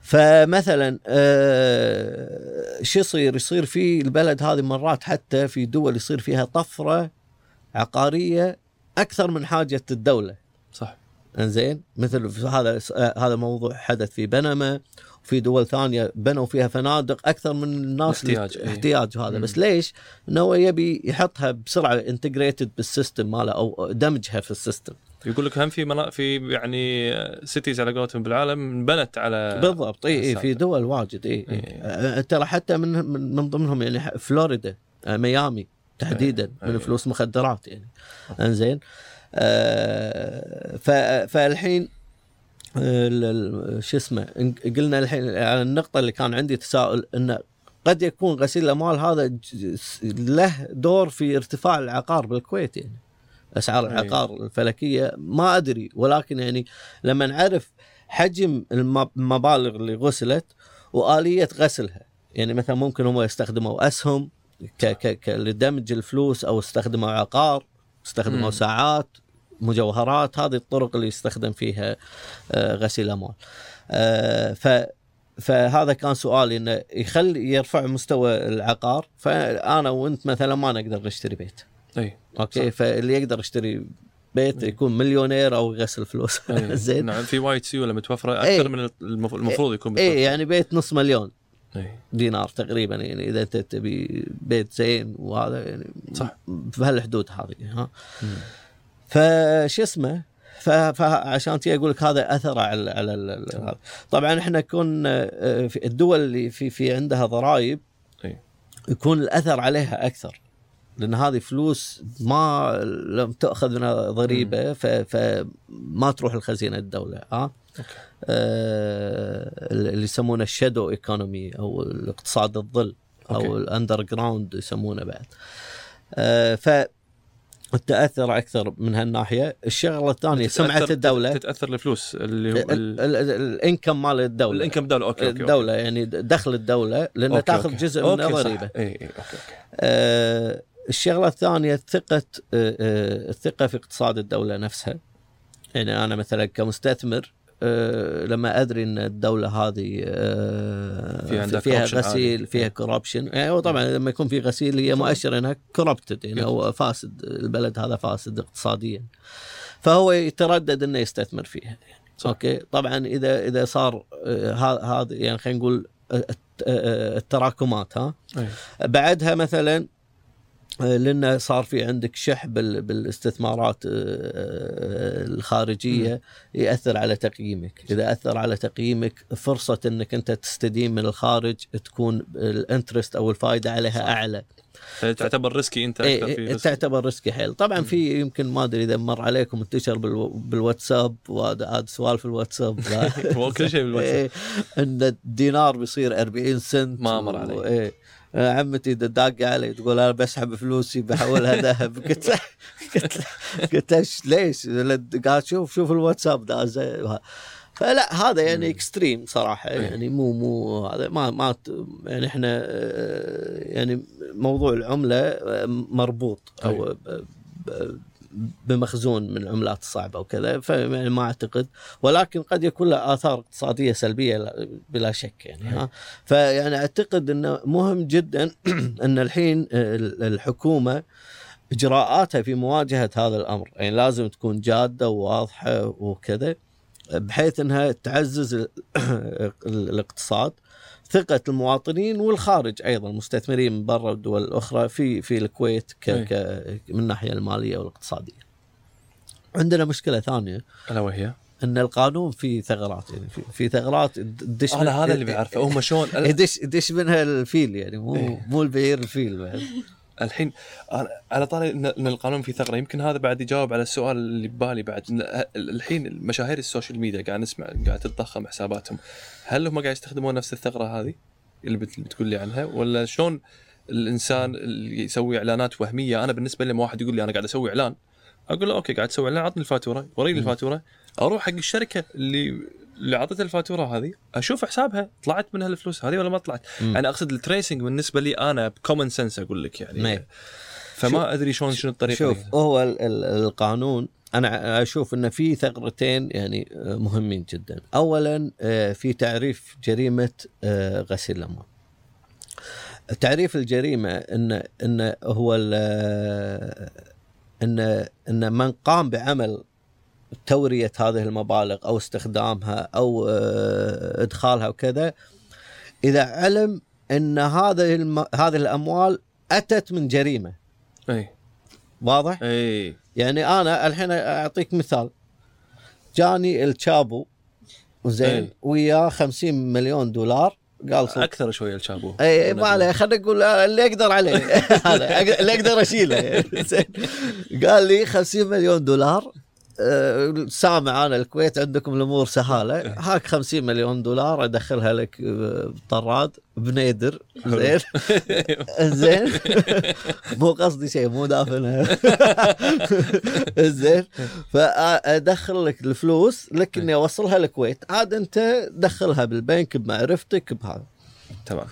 فمثلا آه شو يصير؟ يصير في البلد هذه مرات حتى في دول يصير فيها طفرة عقارية أكثر من حاجة الدولة. صح. إنزين؟ مثل هذا آه هذا موضوع حدث في بنما. وفي دول ثانية بنوا فيها فنادق أكثر من الناس الاحتياج، إيه. احتياج هذا مم. بس ليش؟ إنه يبي يحطها بسرعة integrated بال system ماله أو دمجها في ال system. يقول لك هم في منا... في يعني cities على قولتهم بالعالم انبنت على بالضبط إي إي في. دول واجد إي إيه. ترى حتى من من, من ضمنهم يعني فلوريدا آه، ميامي تحديدا إيه. من. فلوس مخدرات يعني إنزين آه ف- فالحين ال- ال- شو اسمه قلنا الحين على النقطة اللي كان عندي تساؤل انه قد يكون غسيل الأموال هذا له دور في ارتفاع العقار بالكويت يعني أسعار أي. العقار الفلكية ما أدري ولكن يعني لما نعرف حجم الم- المبالغ اللي غسلت وآلية غسلها يعني مثلا ممكن هم يستخدموا أسهم ك ك ك لدمج الفلوس أو استخدموا عقار استخدموا. ساعات مجوهرات هذه الطرق اللي يستخدم فيها آه، غسيل الأموال آه، ف فهذا كان سؤالي إنه يخلي يرفع مستوى العقار فأنا وأنت مثلا ما نقدر نشتري بيت أي أوكي فاللي يقدر يشتري بيت يكون مليونير أو يغسل فلوس أي. زين نعم في وايد سيولة متوفرة. أكثر من المف- المفروض يكون متوفر اي يعني بيت نص مليون إي. دينار تقريبا يعني إذا أنت تبي بيت زين وهذا يعني صح. في هالحدود هذه ها مم. فش اسمه فعشان تي أقول لك هذا أثر على على هذا. طبعا إحنا كنا آه، في الدول اللي في في عندها ضرائب إي. يكون الأثر عليها أكثر لأن هذه فلوس ما لم تأخذ منها ضريبة فما تروح لخزينة الدولة ها آه اللي يسمونه ال shadow economy أو الاقتصاد الظل أو. ال underground يسمونه بعد آه ف تاثر أكثر من هالناحية، الشغلة الثانية سمعه تتأثر- الدولة. تتأثر الفلوس اللي هو ال- ال- ال- ال- ال income مال الدولة. ال income دوله أوكي أوكي الدولة يعني دخل الدولة أوكي، تاخذ أوكي. جزء أوكي، من صح. ضريبه إي إي أوكي أوكي. آه، الشغلة الثانية ثقه آه، آه، الثقة في اقتصاد الدولة نفسها. يعني أنا مثلا كمستثمر لما أدري إن الدولة هذه آه، في عندها فيها غسيل عالي. فيها corruption يعني هو طبعا لما يكون في غسيل هي مؤشر إنها corrupted يعني هو فاسد البلد هذا فاسد اقتصاديا. فهو يتردد إنه يستثمر فيها. صح. أوكي؟ طبعا إذا إذا صار آه، هذا يعني خلينا نقول آه، الت- آه، التراكمات ها؟ أي. بعدها مثلا آه، لأنه صار في عندك شح بال- بالاستثمارات آه، الخارجية يأثر على تقييمك، إذا أثر على تقييمك فرصة إنك أنت تستدين من الخارج تكون ال interest أو الفائده عليها صح. أعلى، تعتبر risky انت أكثر إيه في إيه risk. تعتبر risky حيل، طبعا في يمكن ما أدري إذا مر عليكم انتشر بالو- بالواتساب وهذا عاد سوالف الواتساب كل شيء بالواتساب. إيه إن الدينار بيصير 40 سنت. ما مر علي. إيه. عمتي داق علي تقول أنا بسحب فلوسي بحولها ذهب. قلت له قلت له قلت له "إيش- ليش؟ قال شوف شوف الواتساب داز فلا هذا يعني extreme صراحة إيه. يعني مو مو هذا ما ما يعني إحنا آه، يعني موضوع العملة آه، مربوط أو ب- بمخزون من العملات الصعبه وكذا فيعني ما أعتقد ولكن قد يكون له آثار اقتصادية سلبية لا- بلا شك يعني ها. فيعني أعتقد إنه مهم جدا إن الحين ال- الحكومة إجراءاتها في مواجهة هذا الأمر يعني لازم تكون جادة وواضحة وكذا. بحيث إنها تعزز ال- الاقتصاد ثقة المواطنين والخارج أيضا المستثمرين من برا الدول الأخرى في في الكويت ك. ك من الناحية المالية والاقتصادية. عندنا مشكلة ثانية ألا وهي إن القانون فيه ثغرات يعني في, في ثغرات تدش أنا هذا اللي بعرفه هم شلون يدش يدش منها الفيل يعني مو إيه. مو البعير الفيل بعد. الحين على طاري ان القانون فيه ثغرة. يمكن هذا بعد يجاوب على السؤال اللي ببالي بعد. الحين المشاهير ال social media قاعد نسمع قاعد تتضخم حساباتهم. هل هم قاعد يستخدمون نفس الثغرة هذه اللي بت- بتقول لي عنها؟ ولا شلون الإنسان اللي يسوي إعلانات وهمية؟ أنا بالنسبة لي لما واحد يقول لي أنا قاعد أسوي إعلان أقول له okay قاعد تسوي إعلان عطني الفاتورة وريني. الفاتورة. أروح حق الشركة اللي اللي اعطتها الفاتورة هذه أشوف حسابها طلعت منها الفلوس هذه ولا ما طلعت مم. أنا أقصد ال tracing بالنسبة لي أنا ب common sense أقول لك يعني نعم. فما أدري شلون شنو الطريقة شوف دي. هو ال- ال- القانون أنا أشوف انه في ثغرتين يعني آه، مهمين جدا. اولا آه، في تعريف جريمة آه، غسيل الأموال. تعريف الجريمة ان إن هو ال- ان إن من قام بعمل تورية هذه المبالغ أو استخدامها أو آه، إدخالها وكذا إذا علم إن هذه الم- هذه الأموال أتت من جريمة. إي. واضح؟ إي. يعني أنا الحين أعطيك مثال. جاني الشابو زين أي. وياه 50 مليون دولار. قال صدق أكثر شوية الشابو. إي ما عليه. خلينا نقول اللي أقدر عليه. هذا اللي أقدر أشيله. قال لي 50 مليون دولار. آه، سامع أنا الكويت عندكم الأمور سهالة. هاك 50 مليون دولار أدخلها لك طراد بنيدر. زين. زين. مو قصدي شيء مو دافنها زين. فأدخل لك الفلوس لك اني أوصلها الكويت. عاد أنت دخلها بالبنك بمعرفتك بهذا تمام.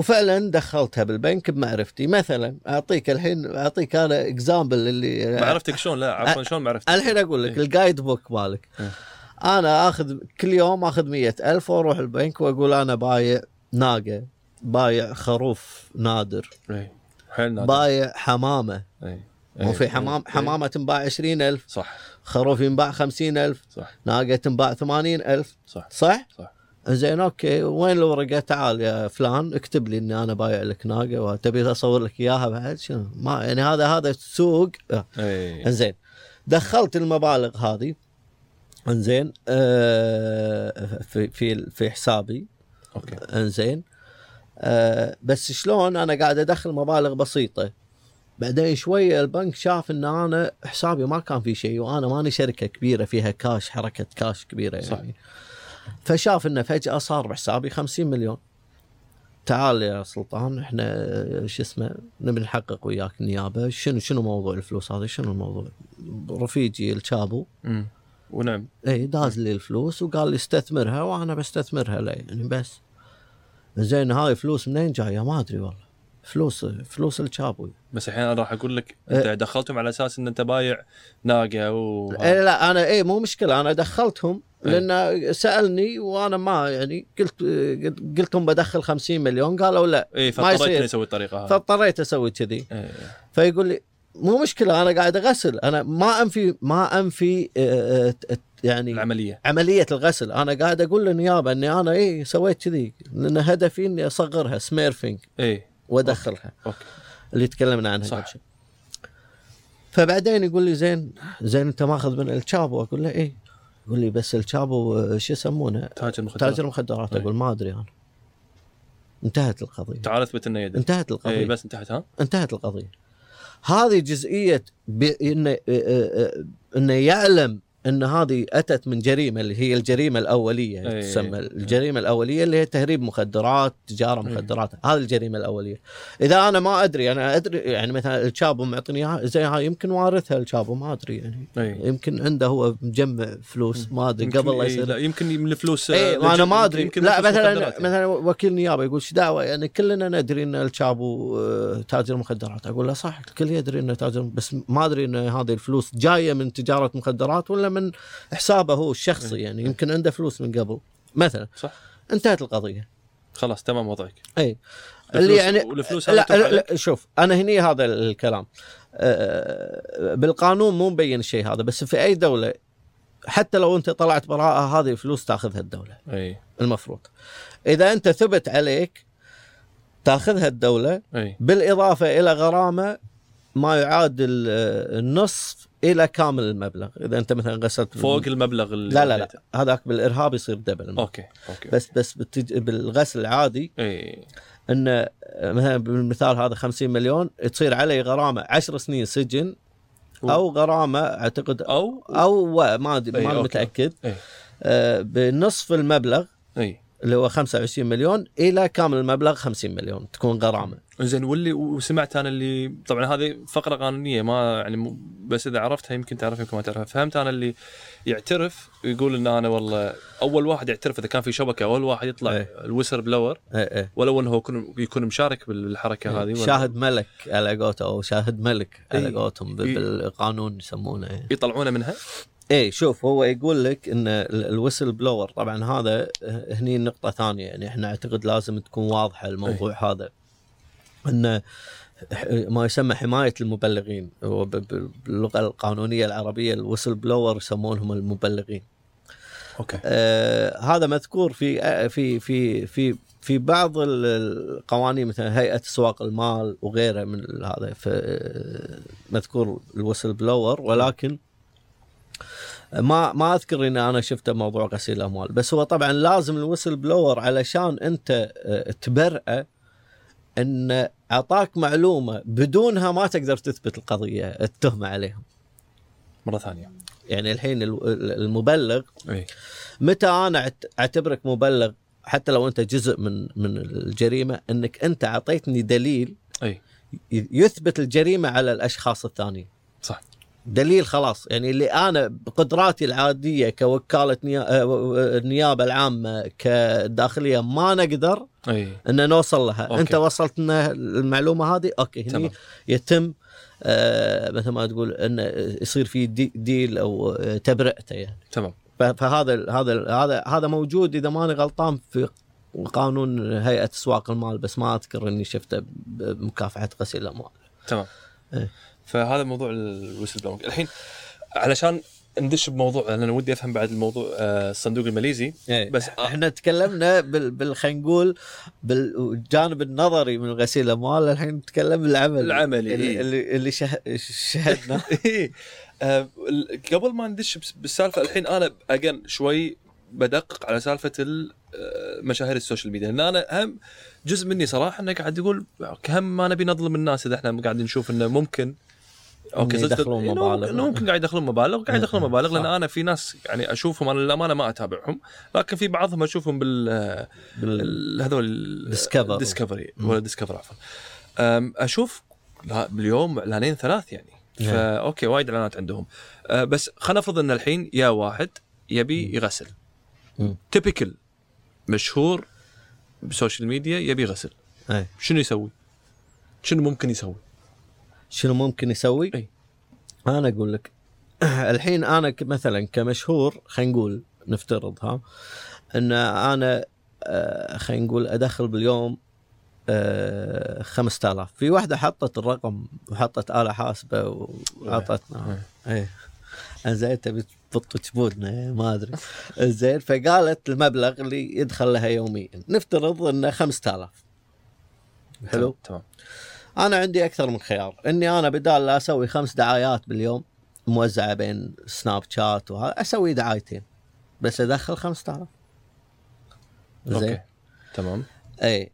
وفعلا دخلتها بالبنك بمعرفتي. مثلا أعطيك الحين أعطيك أنا example اللي معرفتك شلون؟ لا عفوا شلون معرفتك؟ الحين أقول لك إيه. ال guide book مالك. إيه. أنا آخذ كل يوم آخذ مية ألف وأروح البنك وأقول أنا بايع ناقة بايع خروف نادر. اي حيل نادر. بايع حمامة. اي مو. في حمام. حمامة تنباع عشرين ألف. صح. خروف ينباع خمسين ألف. صح. ناقة تنباع ثمانين ألف. صح. صح؟ صح. زين okay. وين الورقة؟ تعال يا فلان اكتب لي إني أنا بايع لك ناقة وتبي أصور لك إياها بعد؟ شنو؟ ما يعني هذا هذا السوق آه. اي إنزين. دخلت المبالغ هذه. إنزين. آه في في في حسابي. okay. إنزين. آه بس شلون؟ أنا قاعد أدخل مبالغ بسيطة. بعدين شوية البنك شاف إن أنا حسابي ما كان في شيء وأنا ماني شركة كبيرة فيها كاش حركة كاش كبيرة يعني. صح. فشاف إنه فجأة صار بحسابي 50 مليون. تعال يا سلطان إحنا شو اسمه نبي نحقق وياك النيابه شنو شنو موضوع الفلوس هذه؟ شنو الموضوع؟ رفيجي الشابو. ونعم. إي داز لي الفلوس وقال لي استثمرها وأنا بستثمرها له يعني بس. زين هاي فلوس منين جاية؟ ما أدري والله. فلوس فلوس الشابوي بس الحين أنا راح أقول لك انت إيه. دخلتهم على أساس إن أنت بايع ناقة و إيه لا أنا اي مو مشكلة. أنا دخلتهم إيه. لأن سألني وأنا ما يعني قلت قلت لهم بدخل 50 مليون. قالوا لا اي ما فاضطريت أسوي الطريقة هذه. فاضطريت أسوي كذي. إيه. فيقول لي مو مشكلة أنا قاعد أغسل. أنا ما أنفي ما أنفي آه، آه، يعني العملية. عملية الغسل. أنا قاعد أقول للنيابة إني أنا إيه سويت كذي. لأن هدفي إني أصغرها smurfing اي وادخلها okay. اللي تكلمنا عنها صح. شوي. فبعدين يقول لي زين زين أنت ماخذ من الشابو؟ أقول له إيه. يقول لي بس الشابو آه، شو يسمونه؟ تاجر المخدرات. تاجر مخدرات إيه. أقول ما أدري أنا. انتهت القضية. تعال اثبت إنه يدري انتهت القضية. اي بس انتهت ها؟ انتهت القضية. هذه جزئية. إنه آه، آه، إنه يعلم إن هذه أتت من جريمة اللي هي الجريمة الأولية أي. تسمى الجريمة الأولية اللي هي تهريب مخدرات تجارة أي. مخدرات. هذه الجريمة الأولية. إذا أنا ما أدري أنا أدري يعني مثلا الشابو معطيني إياها زي هاي يمكن وارثها الشابو ما أدري يعني. اي يمكن عنده هو مجمع فلوس ما أدري قبل لا إيه، يصير. لا يمكن من الفلوس اي آه، أنا ما أدري. لا مثلا يعني. مثلا وكيل نيابة يقول إيش دعوة؟ يعني كلنا ندري إن الشابو آه، تاجر مخدرات. أقول له صح الكل يدري إنه تاجر بس ما أدري إن هذه الفلوس جاية من تجارة مخدرات ولا من حسابه هو الشخصي يعني يمكن عنده فلوس من قبل. مثلا صح. انتهت القضية. خلاص تمام وضعك. إي. الفلوس- اللي يعني والفلوس لا, لا؟ لا شوف أنا هني هذا الكلام. آه، بالقانون مو مبين الشيء هذا بس في أي دولة حتى لو أنت طلعت براءة هذه فلوس تأخذها الدولة. إي. المفروض. إذا أنت ثبت عليك تأخذها الدولة إي. بالإضافة إلى غرامة ما يعادل النصف إلى كامل المبلغ. إذا أنت مثلا غسلت فوق المبلغ اللي لا لا لا. هذاك بالإرهاب يصير double okay okay. بس بس بالتج... بالغسل العادي إي. انه مثلا بالمثال هذا 50 مليون تصير علي غرامة 10 سنين سجن أو غرامة أعتقد أو أو ما أدري ما okay. متأكد. إي. آه، بنصف المبلغ إي. اللي هو 25 مليون إلى كامل المبلغ 50 مليون تكون غرامة زين واللي وسمعت أنا اللي طبعا هذه فقرة قانونية ما يعني بس إذا عرفتها يمكن تعرفها يمكن ما تعرفها فهمت أنا اللي يعترف يقول إن أنا والله أول واحد يعترف إذا كان في شبكة أول واحد يطلع إيه. ال whistle blower إيه إيه ولو إنه هو يكون يكون مشارك بالحركة هذه ولا- شاهد ملك على قولته أو شاهد ملك على إي. قولتهم إي. بالقانون يسمونه إيه. يطلعونه منها إيه شوف هو يقول لك إن ال- ال whistle blower طبعا هذا ه- هني نقطة ثانية. يعني إحنا أعتقد لازم تكون واضحة الموضوع هذا. إن ما يسمى حماية المبلغين باللغة القانونية العربية ال whistle blower يسمونهم المبلغين. okay. آه هذا مذكور في آه في في في في بعض ال- القوانين مثلا هيئة أسواق المال وغيرها من هذا. آه، مذكور ال whistle blower ولكن ما ما أذكر ان أنا شفته موضوع غسيل الأموال بس هو طبعا لازم ال whistle blower علشان أنت آه، تبرئه إن أعطاك معلومة بدونها ما تقدر تثبت القضية التهمة عليهم. مرة ثانية. يعني الحين ال- ال- المبلغ إي. متى أنا أعتبرك مبلغ حتى لو أنت جزء من من الجريمة إنك أنت أعطيتني دليل إي. ي- يثبت الجريمة على الأشخاص الثانيين. صح. دليل خلاص يعني اللي أنا بقدراتي العادية كوكالة آه، النيابة العامة كداخلية ما نقدر إي إن نوصل لها أوكي. أنت وصلت لنا المعلومة هذه أوكي هني تمام. يتم آه مثل ما تقول انه يصير فيه deal أو تبرئتة يعني تمام فهذا هذا هذا هذا موجود إذا ماني غلطان في قانون هيئة أسواق المال بس ما أذكر إني شفته بمكافحة غسيل الأموال. تمام إيه. فهذا موضوع ال whistleblowing الحين علشان ندش بموضوع أنا ودي أفهم بعد الموضوع آه، الصندوق الماليزي إيه. بس إحنا تكلمنا بال, بال خلينا نقول بالجانب النظري من غسيل الاموال الحين نتكلم بالعمل العملي، اللي إيه. اللي, اللي شه... شهدنا إيه. آه، قبل ما ندش بالسالفة الحين أنا اجين شوي بدقق على سالفة ال- آه، مشاهير ال social media لأن أنا هم جزء مني صراحة إنه قاعد يقول هم ما نبي نظلم الناس إذا إحنا قاعد نشوف إنه ممكن إنه صدق- يدخلون مبالغ. ممكن- قاعد يدخلون مبالغ قاعد يدخلون مبالغ لأن. أنا في ناس يعني أشوفهم أنا للامانه ما أتابعهم لكن في بعضهم أشوفهم بال بال... ال- هذول Discover. Discovery. ولا Discover عفوا أشوف لا- باليوم إعلانين ثلاث يعني. فا أوكي وايد إعلانات عندهم أه، بس خلينا نفرض إن الحين يا واحد يبي يغسل. typical مشهور بال social media يبي يغسل أي. شنو يسوي؟ شنو ممكن يسوي؟ شنو ممكن يسوي؟ أي. أنا أقول لك الحين أنا مثلا كمشهور خلينا نقول نفترض ها إن أنا آه، خلينا نقول أدخل باليوم آه، 5000 في واحدة حطت الرقم وحطت آلة حاسبة وعطتنا إيه زين تبي تبط جبودنا ما أدري. زين فقالت المبلغ اللي يدخل لها يوميا. نفترض انه 5000 حلو؟ تمام. أنا عندي أكثر من خيار. إني أنا بدال لا أسوي خمس دعايات باليوم موزعة بين سناب شات وهذا أسوي دعايتين. بس أدخل 5000 زين. تمام. إي.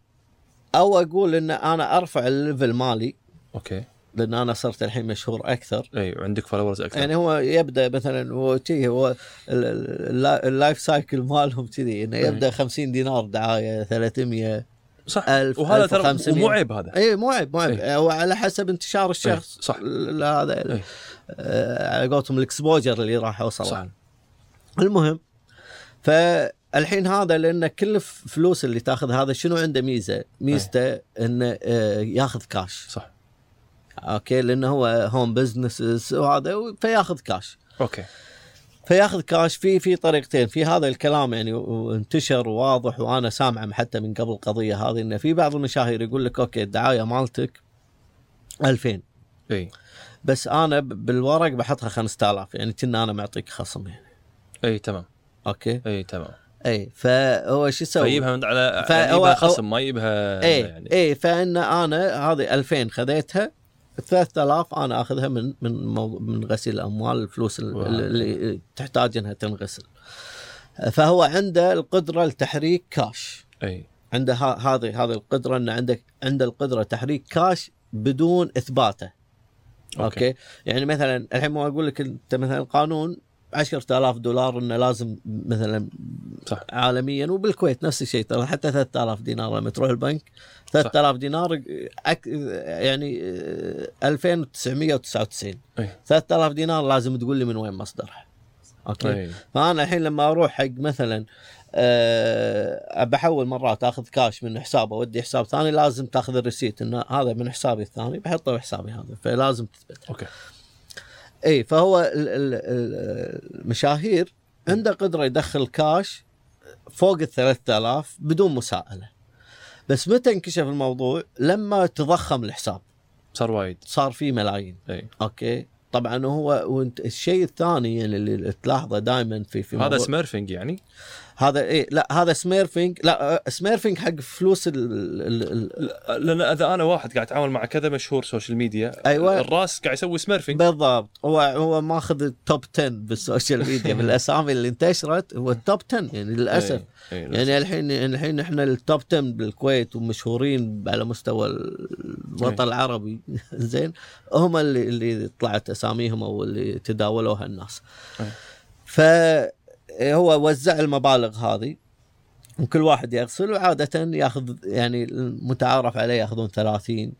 أو أقول إن أنا أرفع ال level مالي. أوكي. لأن أنا صرت الحين مشهور أكثر. إي وعندك followers أكثر. يعني هو يبدأ مثلا هو شي هو ال- ال- ال life cycle مالهم كذي إنه يبدأ 50 دينار دعاية 300 صح 1000 وهذا ترى 1500. مو عيب هذا اي مو عيب مو عيب إيه. هو على حسب انتشار الشخص إيه، صح. هذا إيه. آه، على قولتهم ال exposure اللي راح يوصل صح المهم فالحين هذا لأن كل الف- فلوس اللي تاخذ هذا شنو عنده ميزة؟ ميزته إنه آه، ياخذ كاش صح أوكي لأنه هو home business وهذا فياخذ كاش أوكي فياخذ كاش في في طريقتين. في هذا الكلام يعني وانتشر وواضح وأنا سامعه حتى من قبل القضية هذه إنه في بعض المشاهير يقول لك أوكي الدعاية مالتك 2000 إي. بس أنا بالورق بحطها 5000 يعني كنا أنا معطيك خصم يعني. إي تمام. أوكي. إي تمام. إي فهو شو يسوي؟ فيجيبها من على فهو- يجيبها خصم ما يجيبها إي يعني. إي فإن أنا هذه 2000 خذيتها 3000 أنا أخذها من من من غسيل الأموال الفلوس ال-. اللي تحتاج إنها تنغسل. فهو عنده القدرة لتحريك كاش. أي. عنده هذه هذه القدرة إنه عندك عنده القدرة تحريك كاش بدون إثباته. أوكي, أوكي. يعني مثلا الحين ما أقول لك أنت مثلا قانون 10000 دولار إنه لازم مثلا صح. عالميا وبالكويت نفس الشيء ترى حتى 3000 دينار لما تروح البنك. 3000 دينار أك يعني آه، 2999 أي. 3000 دينار لازم تقول لي من وين مصدرها. أوكي؟ أي. فأنا الحين لما أروح حق مثلا أه بحول مرات أخذ كاش من حساب أودي حساب ثاني لازم تأخذ ال receipt إنه هذا من حسابي الثاني بحطه بحسابي هذا فلازم تثبت أوكي. اي فهو ال- ال- ال- المشاهير عنده قدرة يدخل كاش فوق ال 3000 بدون مساءلة. بس متى انكشف الموضوع؟ لما تضخم الحساب. صار وايد. صار فيه ملايين. إي. أوكي؟ طبعا هو وانت الشيء الثاني يعني اللي تلاحظه دائما في في هذا smurfing يعني؟ هذا إيه لا هذا smurfing لا smurfing حق فلوس ال ال لأن إذا أنا واحد قاعد أتعامل مع كذا مشهور social media أيوة. الراس قاعد يسوي سميرفنج بالضبط. هو هو ماخذ ال top 10 بال social media. بالأسامي اللي انتشرت هو ال top 10 يعني للأسف. إي، إي، يعني الحين الحين إحنا ال top 10 بالكويت ومشهورين على مستوى الوطن إيه. العربي. زين. هم اللي اللي طلعت أساميهم أو اللي تداولوها الناس. إيه. فهو وزع المبالغ هذه وكل واحد يغسل وعادة ياخذ يعني المتعارف عليه ياخذون 30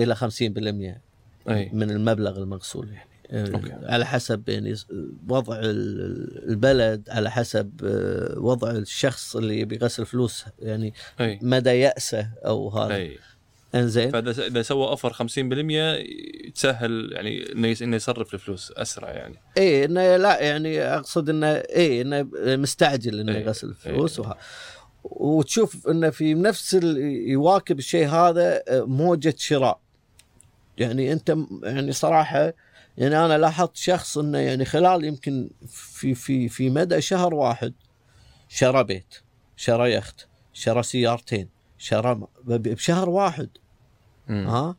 إلى 50% أي. من المبلغ المغسول يعني. أوكي. على حسب يعني وضع ال- البلد على حسب آه، وضع الشخص اللي يبي يغسل فلوس يعني أي. مدى يأسه أو هذا. أي. انزين. فإذا إذا سوى offer 50% تسهل يعني إنه يس- إنه يصرف الفلوس أسرع يعني. إيه إنه لا يعني أقصد إنه إيه إنه مستعجل إنه إيه، يغسل الفلوس إيه. وها. وتشوف انه في نفس ال... يواكب الشيء هذا موجة شراء. يعني أنت يعني صراحة يعني أنا لاحظت شخص إنه يعني خلال يمكن في في في مدى شهر واحد شرى بيت شرى يخت شرى سيارتين. ب- بشهر واحد. ها؟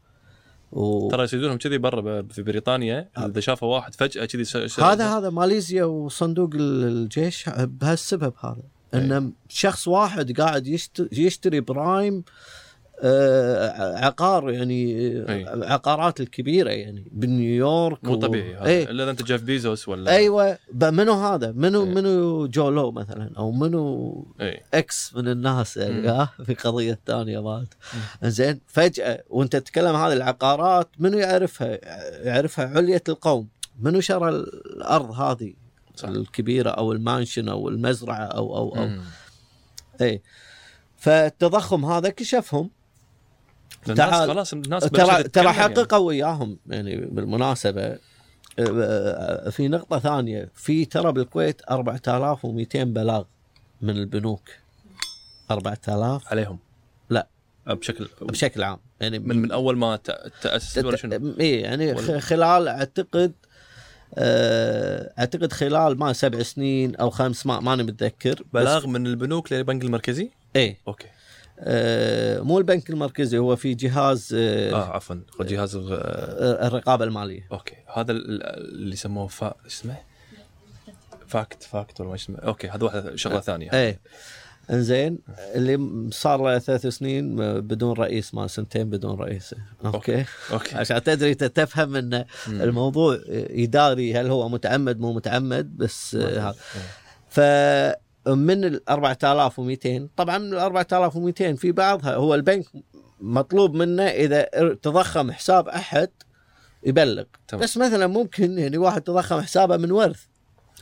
و... ترى يصيدونهم كذي برا في بريطانيا إذا شافوا واحد فجأة كذي هذا هذا ماليزيا وصندوق ال- الجيش بهالسبب هذا. ان شخص واحد قاعد يشتري, يشتري prime آه، عقار يعني أي. آه، عقارات الكبيرة يعني بنيويورك مو طبيعي هذا اي إلا إذا أنت جيف بيزوس ولا أيوه منو هذا؟ منو أي. منو جولو مثلا أو منو X من الناس يعني. ها في قضية ثانية مالت زين فجأة وأنت تتكلم هذه العقارات منو يعرفها؟ يعرفها علية القوم منو شرى الأرض هذه صح. الكبيرة أو المانشن أو المزرعة أو أو أو. اي فالتضخم هذا كشفهم تعال. خلاص الناس ترى ترى يعني. حققوا وياهم يعني بالمناسبة آه، في نقطة ثانية في ترى بالكويت 4200 بلاغ من البنوك 4000 عليهم لا. بشكل بشكل عام يعني من من أول ما تاسست ولا شنو؟ اي يعني ولا- خلال أعتقد آه، أعتقد خلال ما سبع سنين أو خمس ما ماني متذكر بلاغ من البنوك للبنك المركزي؟ إيه أوكي آه، مو البنك المركزي هو في جهاز آه، آه عفوا جهاز آه، الرقابة المالية. أوكي هذا ال- اللي يسموه فا اسمه؟ فاكت فاكت ولا ما اسمه أوكي هذا واحدة شغلة ثانية. إيه. إنزين اللي صار له ثلاث سنين بدون رئيس ما سنتين بدون رئيس. أوكي؟ أوكي عشان تدري تفهم إن. الموضوع إداري هل هو متعمد مو متعمد بس آه، هذا إيه. فمن ال 4200 طبعا من ال 4200 في بعضها هو البنك مطلوب منه إذا تضخم حساب أحد يبلغ. تمام. بس مثلا ممكن يعني واحد تضخم حسابه من ورث.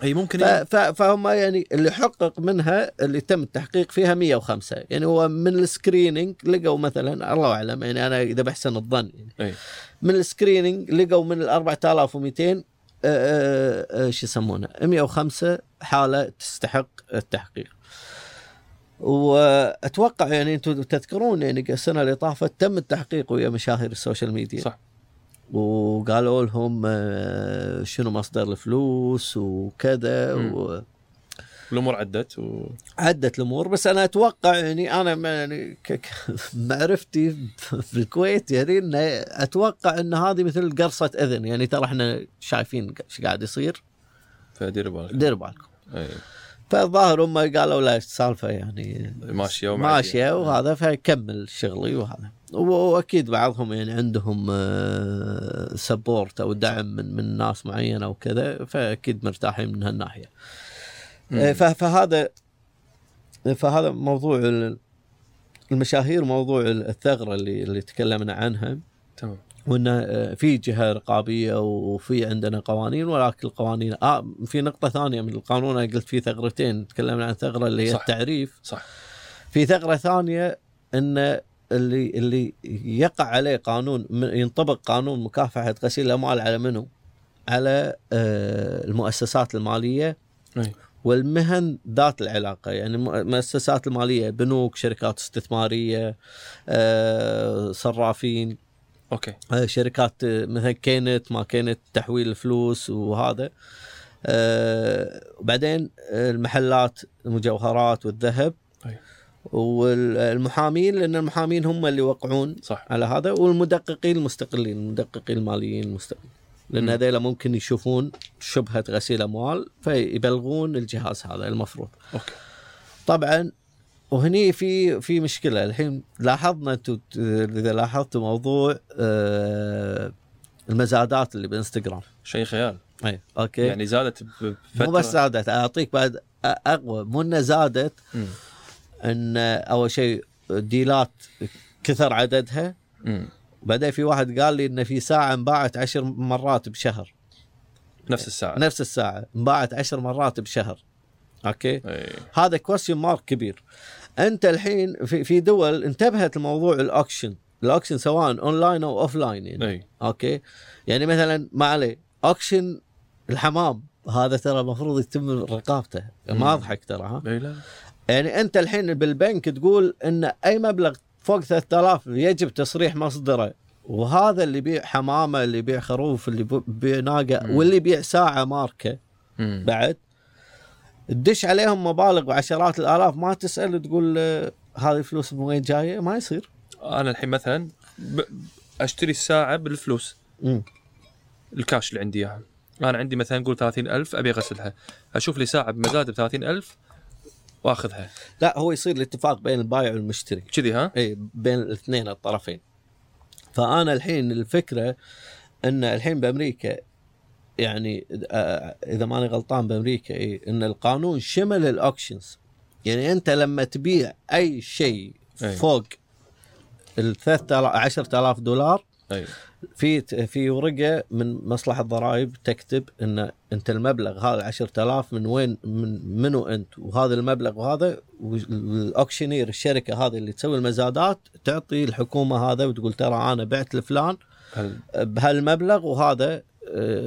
أي ممكن ف- فهم يعني اللي حقق منها اللي تم التحقيق فيها 105 يعني هو من ال screening لقوا مثلا الله أعلم يعني أنا إذا بحسن الظن يعني. أي. من ال screening لقوا من ال 4200 آه، آه، آه، شو يسمونه؟ 105 حالة تستحق التحقيق. وأتوقع يعني أنتم تذكرون يعني السنة اللي طافت تم التحقيق ويا مشاهير ال social media. صح. وقالوا لهم آه، شنو مصدر الفلوس وكذا. و... الأمور عدت و... عدت الأمور بس أنا أتوقع يعني أنا يعني ك- ك- معرفتي في الكويت يعني انه أتوقع إن هذه مثل قرصة أذن. يعني ترى إحنا شايفين إيش قاعد يصير. فدير بالك دير بالكم. فالظاهر هم قالوا لا السالفة يعني ماشية ومعدية. ماشية وهذا فكمل شغلي وهذا. وأكيد بعضهم يعني عندهم سبورت أو دعم من من ناس معينة وكذا فأكيد مرتاحين من هالناحية. فهذا فهذا موضوع ال- المشاهير موضوع الثغرة اللي اللي تكلمنا عنها. تمام. وان آه، في جهة رقابية وفي عندنا قوانين ولكن القوانين آه في نقطة ثانية من القانون أنا قلت في ثغرتين تكلمنا عن ثغرة اللي هي صح. التعريف. صح. في ثغرة ثانية إن اللي اللي يقع عليه قانون ينطبق قانون مكافحة غسيل الأموال على منو؟ على آه، المؤسسات المالية. أي. والمهن ذات العلاقة يعني الم- المؤسسات المالية بنوك شركات استثمارية آه، صرافين أوكي. آه، شركات آه، مثلا كينت ما كينت تحويل الفلوس وهذا. وبعدين المحلات المجوهرات والذهب. أي. والمحامين لأن المحامين هم اللي يوقعون صح. على هذا والمدققين المستقلين المدققين الماليين المستقلين. لأن. هذيلا ممكن يشوفون شبهة غسيل أموال فيبلغون الجهاز هذا المفروض. أوكي. طبعا وهني في في مشكلة. الحين لاحظنا أنتم إذا لاحظتوا موضوع آه، المزادات اللي بإنستغرام. شيء خيال. إي أوكي. يعني زادت بفتره مو بس زادت أعطيك بعد أقوى. مو انه زادت مم. إن أول شيء dealers كثر عددها. مم. بعدين في واحد قال لي إن في ساعة انباعت عشر مرات بشهر. نفس الساعة. نفس الساعة. انباعت عشر مرات بشهر. أوكي؟ اي هذا question mark كبير. أنت الحين في في دول انتبهت لموضوع ال auction ال auction سواء اونلاين أو offline يعني. اي أوكي؟ يعني مثلا ما عليه. اوكشن الحمام. هذا ترى المفروض يتم رقابته. ما أضحك ترى ها؟ اي لا. يعني أنت الحين بالبنك تقول إن أي مبلغ فوق 3000 يجب تصريح مصدره. وهذا اللي يبيع حمامة اللي يبيع خروف اللي يبيع ناقة. واللي يبيع ساعة ماركة. بعد. تدش عليهم مبالغ وعشرات الآلاف ما تسأل تقول آه، هذه فلوس من وين جاية؟ ما يصير. أنا الحين مثلا ب... أشتري الساعة بالفلوس. مم. الكاش اللي عندي إياها. أنا عندي مثلا نقول 30000 أبي أغسلها. أشوف لي ساعة بمزاد ب 30000 واخذها. لا هو يصير الاتفاق بين البايع والمشتري. كذي ها؟ إي بين الاثنين الطرفين. فأنا الحين الفكرة إن الحين بأمريكا يعني آه، إذا ماني غلطان بأمريكا إي إن القانون شمل ال auctions. يعني أنت لما تبيع أي شيء أي. فوق ال 3000 10000 دولار أي. في في ورقة من مصلحة الضرائب تكتب إن أنت المبلغ هذا 10000 من وين من منو أنت؟ وهذا المبلغ وهذا وال auctioneer الشركة هذه اللي تسوي المزادات تعطي الحكومة هذا وتقول ترى أنا بعت لفلان هل... بهالمبلغ وهذا آه،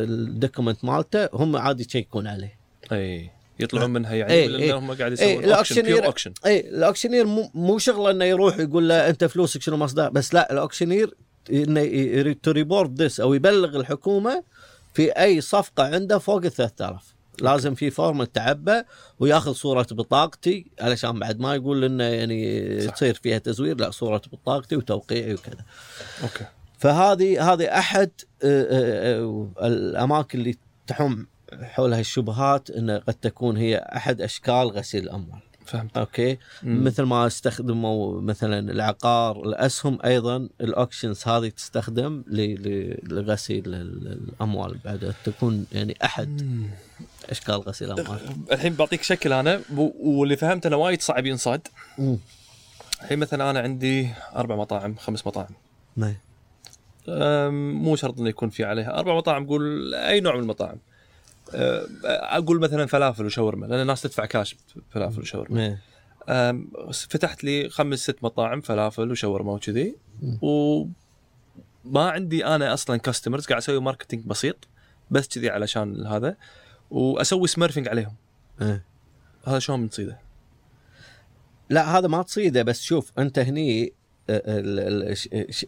ال document مالته هم عادي يشيكون عليه. أي. يطلعون منها يعني إي، لأن إي. هم قاعد يسوون pure auction أي ال auctioneer مو, مو شغله إنه يروح يقول له أنت فلوسك شنو مصدر بس لا ال auctioneer انه to report this أو يبلغ الحكومة في أي صفقة عنده فوق ال 3000 لازم في form تعبى وياخذ صورة بطاقتي علشان بعد ما يقول إنه يعني صح. تصير فيها تزوير لا صورة بطاقتي وتوقيعي وكذا. أوكي. فهذه هذه أحد آه، آه، آه، الأماكن اللي تحوم حولها الشبهات انه قد تكون هي أحد أشكال غسيل الأموال. فهمت أوكي مم. مثل ما استخدموا مثلا العقار الأسهم أيضا ال auctions هذه تستخدم ل- ل- لغسيل ال- الأموال بعد تكون يعني أحد مم. أشكال غسيل الأموال الحين بعطيك شكل أنا واللي فهمت انه وايد صعب ينصاد مم. الحين مثلا أنا عندي أربع مطاعم خمس مطاعم نعم. أم، مو شرط إنه يكون في عليها أربع مطاعم قول أي نوع من المطاعم أقول مثلا فلافل وشاورما لأن الناس تدفع كاش فلافل وشاورما فتحت لي خمس ست مطاعم فلافل وشاورما وكذي مم. وما عندي أنا أصلا customers قاعد أسوي marketing بسيط بس كذي علشان هذا وأسوي smurfing عليهم إيه. هذا شلون بنصيده؟ لا هذا ما تصيده بس شوف أنت هني آه،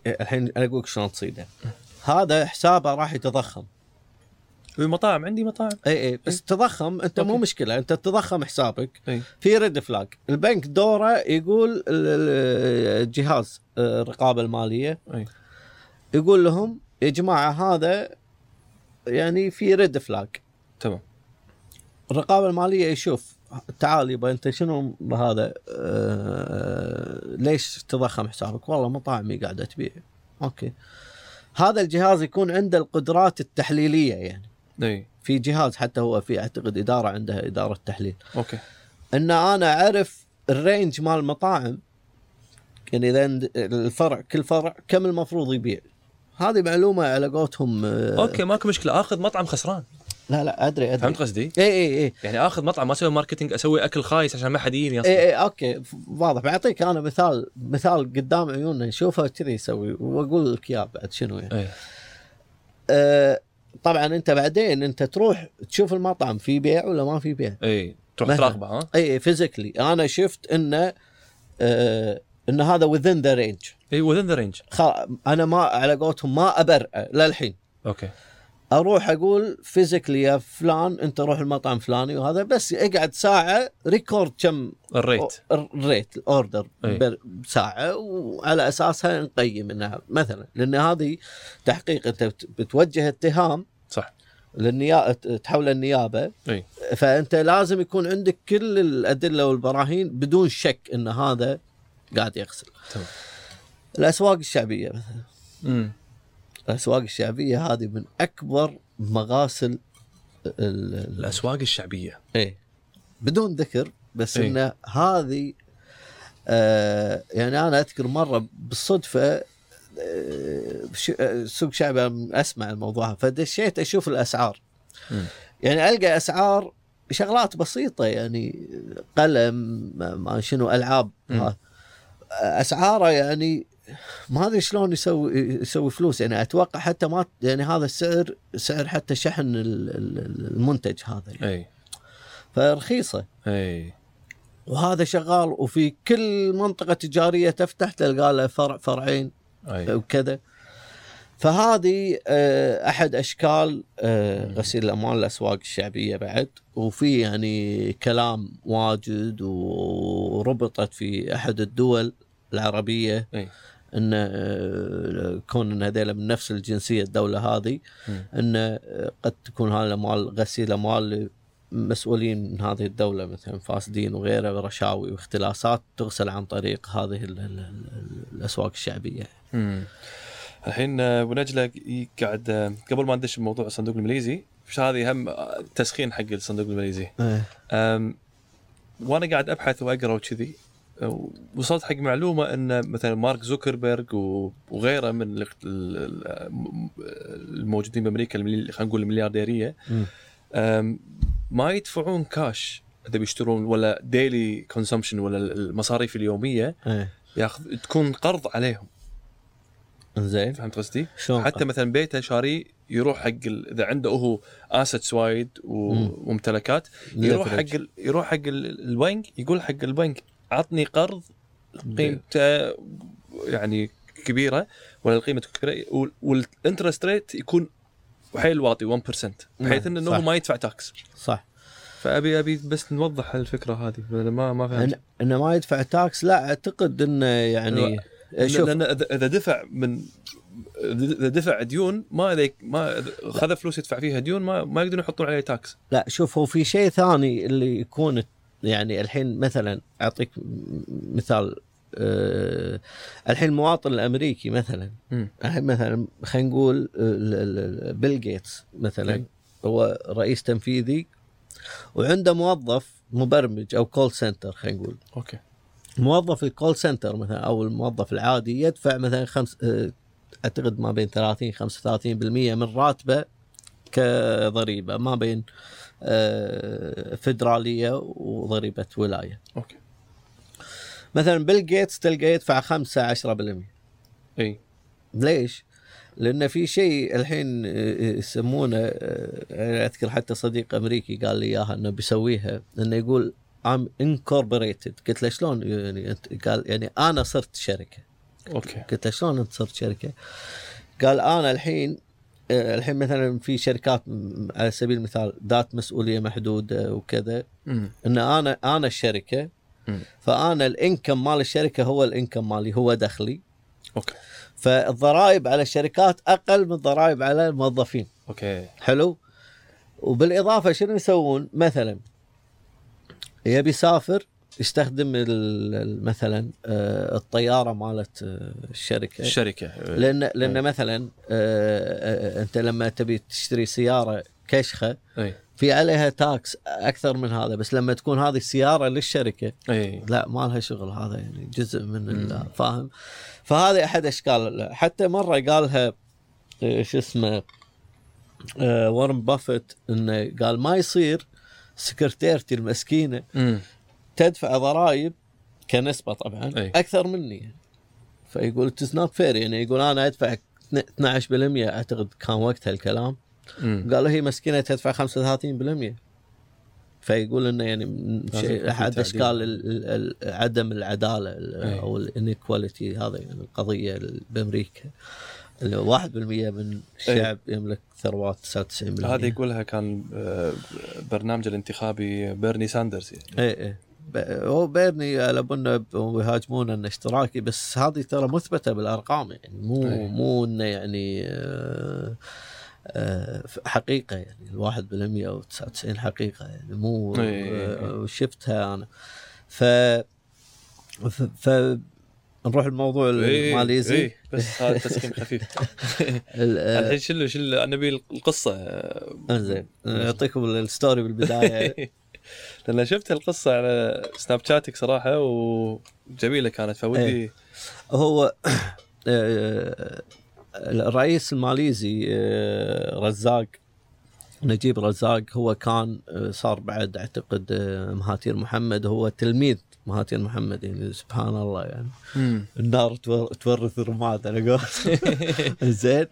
الحين أنا أقول لك شلون تصيده هذا حسابه راح يتضخم المطاعم عندي مطاعم. إي إي بس تضخم أنت مو أوكي. مشكلة أنت تضخم حسابك. إي. في red flag البنك دوره يقول ال- ال- الجهاز الرقابة المالية. إي. يقول لهم يا جماعة هذا يعني في red flag تمام. الرقابة المالية يشوف تعال يبا أنت شنو هذا؟ آه ليش تضخم حسابك؟ والله مطاعمي قاعدة تبيع. أوكي. هذا الجهاز يكون عنده القدرات التحليلية يعني. اي في جهاز حتى هو في أعتقد إدارة عندها إدارة تحليل. أوكي. إن أنا أعرف ال range مال المطاعم يعني إذا الفرع كل فرع كم المفروض يبيع؟ هذه معلومة على قولتهم آه، okay ماكو مشكلة. آخذ مطعم خسران. لا لا أدري أدري. فهمت قصدي؟ اي اي اي يعني آخذ مطعم ما أسوي marketing أسوي أكل خايس عشان ما حد يجيني اي أصلا اي okay. ف- واضح. بعطيك أنا مثال مثال قدام عيوننا نشوفه كذي يسوي وأقول لك إياه بعد شنو يعني. اي آه طبعا أنت بعدين أنت تروح تشوف المطعم في بيع ولا ما في بيع؟ اي تروح. تراقبه ها؟ اي فيزيكلي أنا شفت إنه آه ان هذا within ذا رينج اي وذن ذا رينج أنا ما على قولتهم ما ابرأ للحين. أوكي. أروح أقول فيزيكلي يا فلان أنت روح المطعم فلاني وهذا بس اقعد ساعة ريكورد كم الريت. الريت الاوردر أي. بساعه وعلى أساسها نقيم إنها مثلا لأن هذه تحقيق أنت بت- بتوجه اتهام صح. للنيابه تحول النيابة. اي فأنت لازم يكون عندك كل الأدلة والبراهين بدون شك إن هذا قاعد يغسل. تمام. الأسواق الشعبية مثلا. الأسواق الشعبية هذه من أكبر مغاسل ال- ال- الأسواق الشعبية إيه بدون ذكر بس إيه. انه هذه آه يعني أنا أذكر مرة بالصدفة آه، آه، سوق شعبي أسمع الموضوع فدشيت أشوف الأسعار مم. يعني ألقى أسعار شغلات بسيطة يعني قلم ما شنو ألعاب. ها. أسعاره يعني ما أدري شلون يسوي يسوي فلوس. يعني أتوقع حتى ما يعني هذا السعر سعر حتى شحن ال- ال- المنتج هذا يعني. أي. فرخيصة. أي. وهذا شغال وفي كل منطقة تجارية تفتح تلقى له فرع فرعين أي. وكذا. فهذه آه، أحد أشكال آه، غسيل الأموال الأسواق الشعبية بعد. وفي يعني كلام واجد وربطت في أحد الدول العربية. أي. إن آه، كون ان هذيلا من نفس الجنسية الدولة هذه. إن آه، قد تكون هذه الاموال غسيل اموال مسؤولين من هذه الدولة مثلا فاسدين وغيره ورشاوي واختلاسات تغسل عن طريق هذه ال- ال- ال- الأسواق الشعبية. مم. الحين آه، أبو نجلة قاعد قبل ما ندش بموضوع الصندوق الماليزي مش هذه هم تسخين حق الصندوق الماليزي أم، وأنا قاعد أبحث وأقرأ وكذي وصلت حق معلومة إن مثلا مارك زوكربيرج وغيره من الموجودين بأمريكا خلينا نقول المليارديرية ما يدفعون كاش إذا بيشترون ولا daily consumption ولا المصاريف اليومية إيه ياخذ تكون قرض عليهم إنزين فهمت قصدي؟ حتى مثلا بيته شاري يروح حق ال- إذا عنده هو assets وايد. وممتلكات يروح. حق ال... يروح حق ال- البنك يقول حق البنك عطني قرض قيمته يعني كبيرة ولا القيمة كبيرة وال- وال interest rate يكون حيل واطي 1% بحيث نعم، إنه. هو ما يدفع tax صح. فابي أبي بس نوضح الفكرة هذه ما ما إن فهمت إنه ما يدفع tax لا أعتقد إنه يعني شوف. لأن اذا دفع من إذا دفع ديون ما ما خذ فلوس يدفع فيها ديون ما ما يقدرون يحطون عليه tax لا شوف هو في شيء ثاني اللي يكون يعني الحين مثلا أعطيك مثال أه الحين المواطن الأمريكي مثلا. الحين مثلا خلينا نقول بيل جيتس مثلا. هو رئيس تنفيذي وعنده موظف مبرمج أو call center خلينا نقول okay موظف ال call center مثلا أو الموظف العادي يدفع مثلا خمس آه، أعتقد ما بين 30 35% من راتبه كضريبة ما بين فدرالية وضريبة ولاية. okay مثلا بيل جيتس تلقى يدفع 5 10% إي ليش؟ لأن في شيء الحين آه، يسمونه آه، أنا أذكر حتى صديق أمريكي قال لي إياها إنه بيسويها إنه يقول I'm incorporated قلت له شلون يعني أنت- قال يعني أنا صرت شركة أوكي قلت له شلون أنت صرت شركة؟ قال أنا الحين آه، الحين مثلا في شركات على سبيل المثال ذات مسؤولية محدودة وكذا. إن أنا أنا الشركة. فأنا الإنكم مال الشركة هو الإنكم مالي هو دخلي. okay. فالضرائب على الشركات أقل من الضرائب على الموظفين. okay. حلو؟ وبالإضافة شنو يسوون؟ مثلا يبي يسافر يستخدم مثلا آه، الطيارة مالت آه، الشركة. الشركة. لأن لأن أي. مثلا آه، أنت لما تبي تشتري سيارة كشخة أي. في عليها tax أكثر من هذا بس لما تكون هذه السياره للشركة أي. لا ما لها شغل هذا يعني جزء من فاهم؟ فهذه أحد أشكال. حتى مرة قالها شو اسمه وارن بافت إنه قال ما يصير سكرتيرتي المسكينة. تدفع ضرائب كنسبة طبعا أي. أكثر مني فيقول it's not fair يعني يقول أنا أدفع 12% أعتقد كان وقتها الكلام. قالوا هي مسكينة تدفع 35% فيقول إنه يعني شيء أحد. أشكال ال- ال- ال- عدم العدالة ال- أي. أو ال inequality هذا يعني القضية ال- بأمريكا اللي 1% من الشعب يملك ثروات 99% هذا يقولها كان آه، برنامج الانتخابي بيرني ساندرز يعني. إي إي هو بيرني على بنا يهاجمون إنه اشتراكي بس هذه ترى مثبتة بالأرقام يعني. مو أي. مو إنه يعني آه، آه، حقيقة يعني. الواحد بالمية أو 99 حقيقة يعني. مو أي. آه، شفتها أنا. ف ف, ف... نروح الموضوع إي، الماليزي. إي، بس هذا تسخين خفيف. ال- الحين شنو شنو نبي القصة. إنزين. اعطيكم ال story بالبداية. لأن شفت القصة على سناب شات صراحة وجميلة كانت فودي إيه. هو آه، الرئيس الماليزي آه، رزاق نجيب رزاق هو كان آه، صار بعد أعتقد آه، مهاتير محمد. هو تلميذ مهاتير محمد يعني سبحان الله يعني. النار تور- تورث الرماد على زين.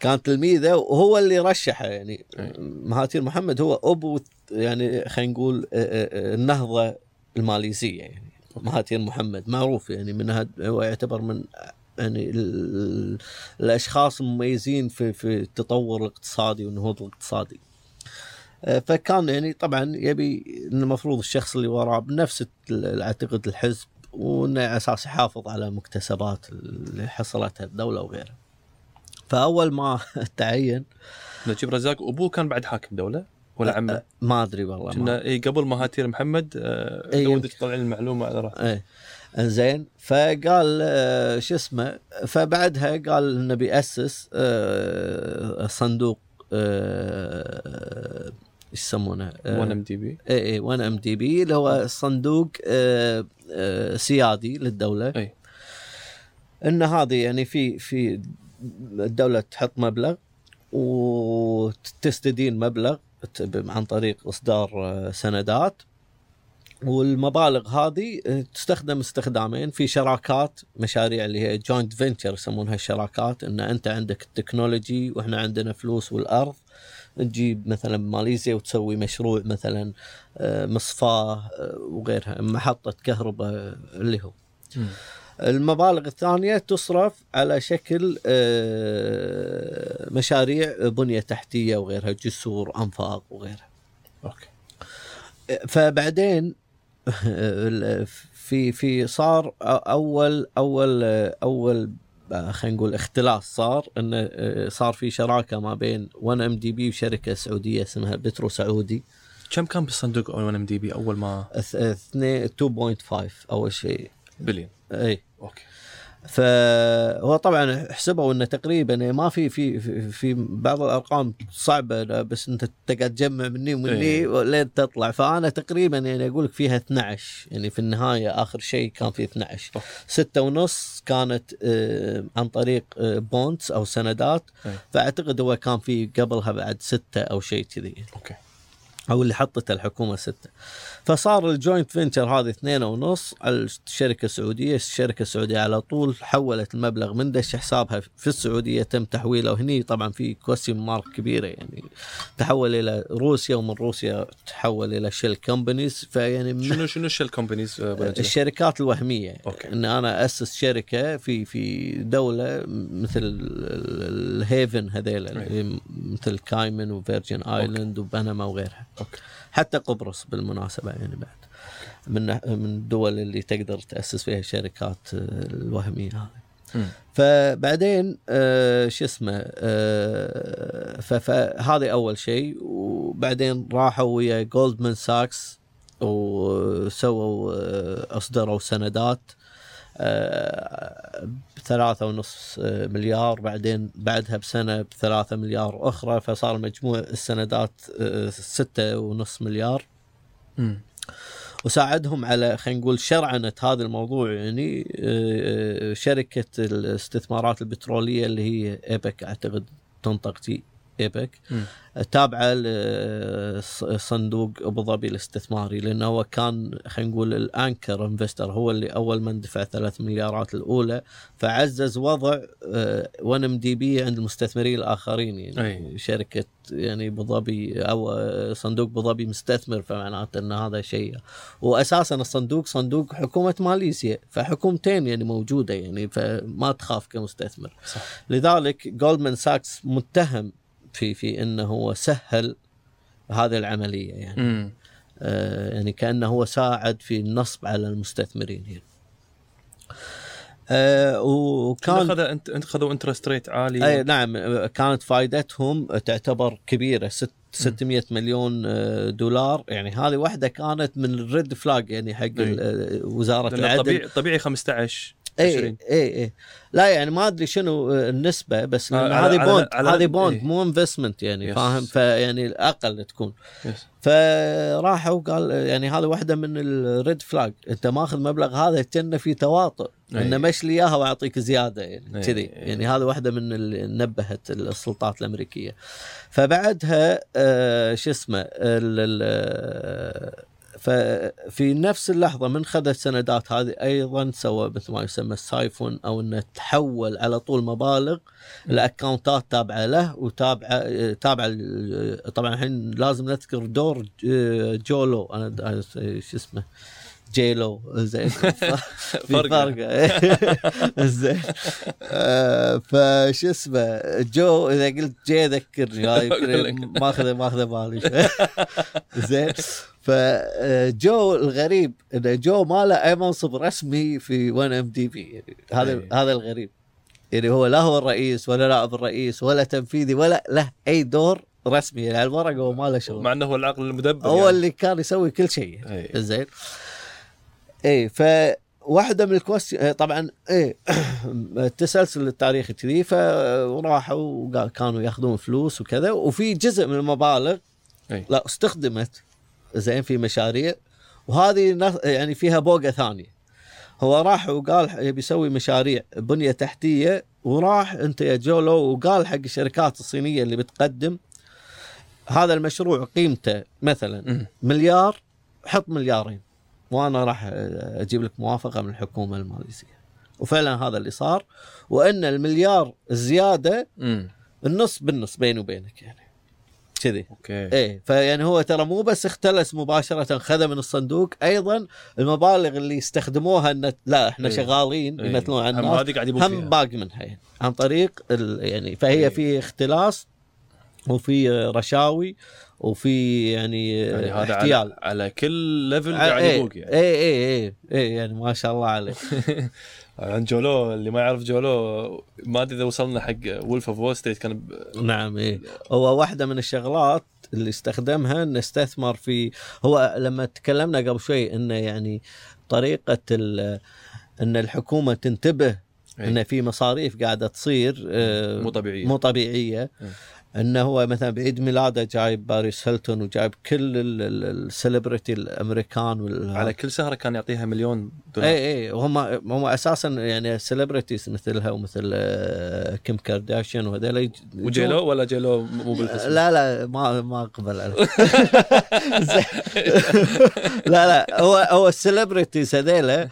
كان تلميذه وهو اللي رشحه يعني. أي. مهاتير محمد هو أبو يعني خلينا نقول آه، آه، آه، النهضة الماليزية يعني مهاتير محمد معروف يعني من هاد هو يعتبر من يعني ال- ال- الأشخاص المميزين في في التطور الاقتصادي والنهوض الاقتصادي. فكان يعني طبعا يبي المفروض الشخص اللي وراه بنفس أعتقد الحزب وإنه على أساس يحافظ على مكتسبات اللي حصلتها الدولة وغيرها. فأول ما تعين نجيب رزاق أبوه كان بعد حاكم دولة ولا عمه؟ ما أدري والله ما كنا إي قبل مهاتير محمد آه، إي، لو يمكن. ودك تطلعين المعلومة على راحتك إيه. إنزين فقال آه، شو اسمه فبعدها قال انه بياسس آه، صندوق آه، إيش يسمونه؟ 1 ام دي بي. اي اي 1 ام دي بي اللي هو صندوق سيادي للدولة. إي. إن هذه يعني في في الدولة تحط مبلغ وتستدين مبلغ عن طريق إصدار آه، سندات. والمبالغ هذه آه، تستخدم استخدامين. في شراكات مشاريع اللي هي joint venture يسمونها الشراكات إن أنت عندك ال technology وإحنا عندنا فلوس والأرض. تجيب مثلا ماليزيا وتسوي مشروع مثلا آه، مصفاة وغيرها محطة كهرباء اللي هو. مم. المبالغ الثانية تصرف على شكل آه، مشاريع بنية تحتية وغيرها جسور أنفاق وغيرها. أوكي. فبعدين في في صار أول أول أول خلينا نقول اختلاس صار انه صار في شراكة ما بين 1MDB وشركة سعودية اسمها بترو سعودي. كم كان بالصندوق 1 ام دي بي أول ما؟ اث- اثنين 2.5 اول شيء. بليون. إي. أوكي. فهو طبعا حسبوا إنه تقريبا يعني ما في في في, بعض الأرقام صعبة بس أنت تقعد تجمع مني ومني إيه. لين تطلع. فأنا تقريبا يعني أقول لك فيها 12 يعني في النهاية آخر شيء كان في 12 أوكي. ستة ونص كانت آه، عن طريق bonds أو سندات. إيه. فأعتقد هو كان في قبلها بعد ستة أو شيء كذي أوكي. أو اللي حطته الحكومة ستة. فصار ال joint venture هذه اثنين ونص الشركة السعودية الشركة السعودية على طول حولت المبلغ من دش حسابها في السعودية تم تحويله وهني طبعا في question mark كبيرة يعني تحول إلى روسيا ومن روسيا تحول إلى shell companies فيعني شنو شنو ال shell companies آه،؟ الشركات الوهمية. أوكي. إن أنا أسس شركة في في دولة مثل ال- ال haven هذيل اللي مثل كايمن وفيرجن ايلاند وبنما وغيرها. أوكي. حتى قبرص بالمناسبة يعني بعد. من من الدول اللي تقدر تأسس فيها الشركات آه، الوهمية هذه. فبعدين آه شو اسمه آه فهذه أول شيء. وبعدين راحوا ويا جولدمان ساكس وسووا أصدروا سندات. بثلاثة ونص مليار بعدين بعدها بسنة بثلاثة مليار أخرى فصار مجموع السندات آه، ستة ونص مليار. وساعدهم على خلينا نقول شرعنة هذا الموضوع يعني آه، آه، شركة الاستثمارات البترولية اللي هي إيبك أعتقد تنطق تي إيبك. تابعة لصندوق أبو ظبي الاستثماري لأنه هو كان خلينا نقول الأنكر انفستر هو اللي أول من دفع ثلاث مليارات الأولى فعزز وضع 1MDB عند المستثمرين الآخرين يعني أي. شركة يعني أبو ظبي أو آه، صندوق أبو ظبي مستثمر فمعناته إن هذا شيء واساسا الصندوق صندوق حكومة ماليزيا فحكومتين يعني موجودة يعني فما تخاف كمستثمر صح لذلك جولدمان ساكس متهم في في إنه هو سهل هذه العملية يعني. مم. آه يعني كأنه هو ساعد في النصب على المستثمرين يعني. آه وكان اخذ إنت إنت خذوا interest rate عالي أي نعم. كانت فائدتهم تعتبر كبيرة ست 600 مليون آه، دولار. يعني هذه واحدة كانت من ال red flag يعني حق آه، وزارة العدل. طبيعي طبيعي 15 اي 20 اي اي لا يعني ما أدري شنو النسبة بس آه، هذه bond هذه bond إيه. مو investment يعني Yes. فاهم فيعني أقل تكون yes فراحوا قال يعني هذه واحدة من ال red flag أنت ماخذ مبلغ هذا كأنه في تواطؤ أي. إنه مشي لي إياها وأعطيك زيادة يعني أي. كذي أي. يعني هذه واحدة من اللي نبهت السلطات الأمريكية فبعدها آه شو اسمه ففي نفس اللحظة من خذ السندات هذه أيضا سوى مثل ما يسمى ال siphon أو إنه تحول على طول مبالغ الاكونتات تابعة له وتابعة تابعة طبعا الحين لازم نذكر دور ج- جولو أنا شو اسمه؟ جيلو زين. في فرق. فرق زين. آه، فش اسمه؟ جو إذا قلت جي ذكرني. ماخذه ماخذه بالي. زين. فجو الغريب إن جو ما له اي منصب رسمي في 1MDB يعني هذا أي. هذا الغريب. يعني هو لا هو الرئيس ولا نائب الرئيس ولا تنفيذي ولا له أي دور رسمي. يعني على الورق هو ما له شغل. مع إنه هو العقل المدبر هو يعني. اللي كان يسوي كل شيء أي. زين. اي فواحدة من الكوستي طبعا إيه التسلسل التاريخي كذي فراحوا وقال- كانوا ياخذون فلوس وكذا وفي جزء من المبالغ أي. لا استخدمت زين في مشاريع وهذه يعني فيها بوقة ثانية هو راح وقال يبي يسوي مشاريع بنية تحتية وراح أنت يا جولو وقال حق الشركات الصينية اللي بتقدم هذا المشروع قيمته مثلا. مليار حط مليارين وأنا راح أجيب لك موافقة من الحكومة الماليزية وفعلا هذا اللي صار وإن المليار الزياده. النص بالنص بيني وبينك يعني كذي أوكي إيه فيعني هو ترى مو بس اختلس مباشرة خذ من الصندوق أيضا المبالغ اللي يستخدموها ان لا إحنا إيه. شغالين إيه. يمثلون على هم الناس هذه قاعد يبون هم فيها. باقي منها يعني عن طريق ال يعني فهي إيه. في اختلاس وفي رشاوي وفي يعني, يعني هذا احتيال. على, على كل level قاعد يبوق يعني. إيه إيه إيه إيه يعني ما شاء الله عليه عن جولو اللي ما يعرف جولو ما أدري إذا وصلنا حق Wolf of Wall Street كان ب... نعم إيه. هو واحدة من الشغلات اللي استخدمها إنه استثمر في هو لما تكلمنا قبل شوي إنه يعني طريقة ال- إن الحكومة تنتبه إيه. ان في مصاريف قاعدة تصير آه، مو طبيعية. مو طبيعية. إيه. انه هو مثلا بعيد ميلاده جايب باريس هيلتون وجايب كل ال celebrity الامريكان وال على كل سهره كان يعطيها مليون دولار. اي اي وهم هم أساسا يعني celebrities مثلها ومثل آه، كيم كارداشيان وهذول وجيلو ولا جيلو مو بالقسم لا لا ما ما اقبل. لا لا. هو هو ال celebrities هذيلا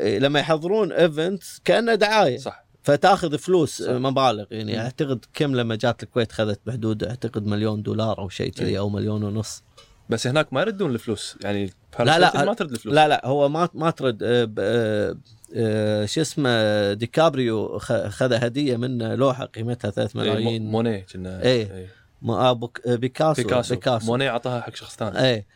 لما يحضرون event كأنه دعاية. صح. فتاخذ فلوس صح. مبالغ يعني. اعتقد كم لما جات الكويت خذت بحدود اعتقد مليون دولار أو شيء كذي إيه. أو مليون ونص بس هناك ما يردون الفلوس يعني لا، لا. ما ترد الفلوس لا لا هو ما ما ترد آه، آه، آه، شو اسمه ديكابريو خذ هدية منه لوحة قيمتها 3 إيه، ملايين مونيه كنا إيه. ما- بوك- آه، بيكاسو بيكاسو. بيكاسو مونيه أعطاها حق شخص ثاني إيه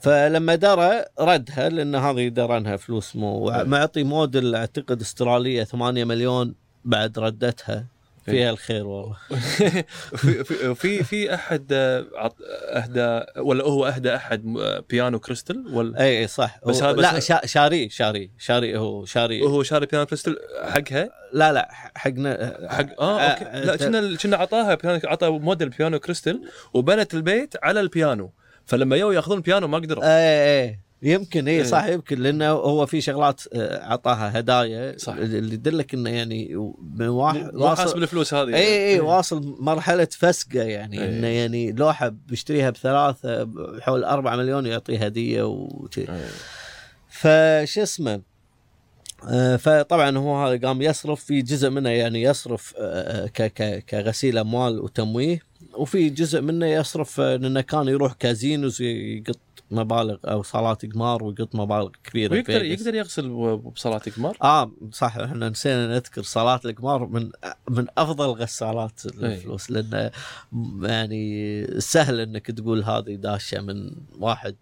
فلما درى ردها لأن هذه درنها فلوس مو إيه. معطي موديل أعتقد أسترالية 8 مليون بعد ردتها. إيه. فيها الخير والله. في في في, في أحد اهدى ولا هو أهدى أحد بيانو كريستال؟ ولا اي اي صح. بس هذا- لا بس- شا شاري شاري شاري هو شاري. هو شاري بيانو كريستال حقها؟ لا لا حقنا حق آه أوكي. آه، لا ت- كنا كنا عطاها بيانو عطى موديل بيانو كريستال وبنت البيت على البيانو. فلما يو ياخذون البيانو ما قدروا. اي اي يمكن اي إيه. صح يمكن لأنه هو في شغلات آه، عطاها هدايا صح. اللي يدلك إنه يعني من واحد مو مو حاسب الفلوس هذه اي اي واصل مرحلة فسقة يعني إيه. إنه يعني لوحة بيشتريها بثلاثة حول 4 مليون يعطيه هدية وشي. إيه. فش اسمه آه، فطبعا هو هذا قام يصرف في جزء منه يعني يصرف آه، كغسيل أموال وتمويه وفي جزء منه يصرف لأنه كان يروح كازينوز يقط مبالغ أو صالات قمار ويقط مبالغ كبيرة ويقدر. يقدر يغسل بصلاه قمار آه صح إحنا نسينا نذكر صالات القمار من من أفضل غسالات الفلوس لأنه يعني سهل إنك تقول هذه داشة من واحد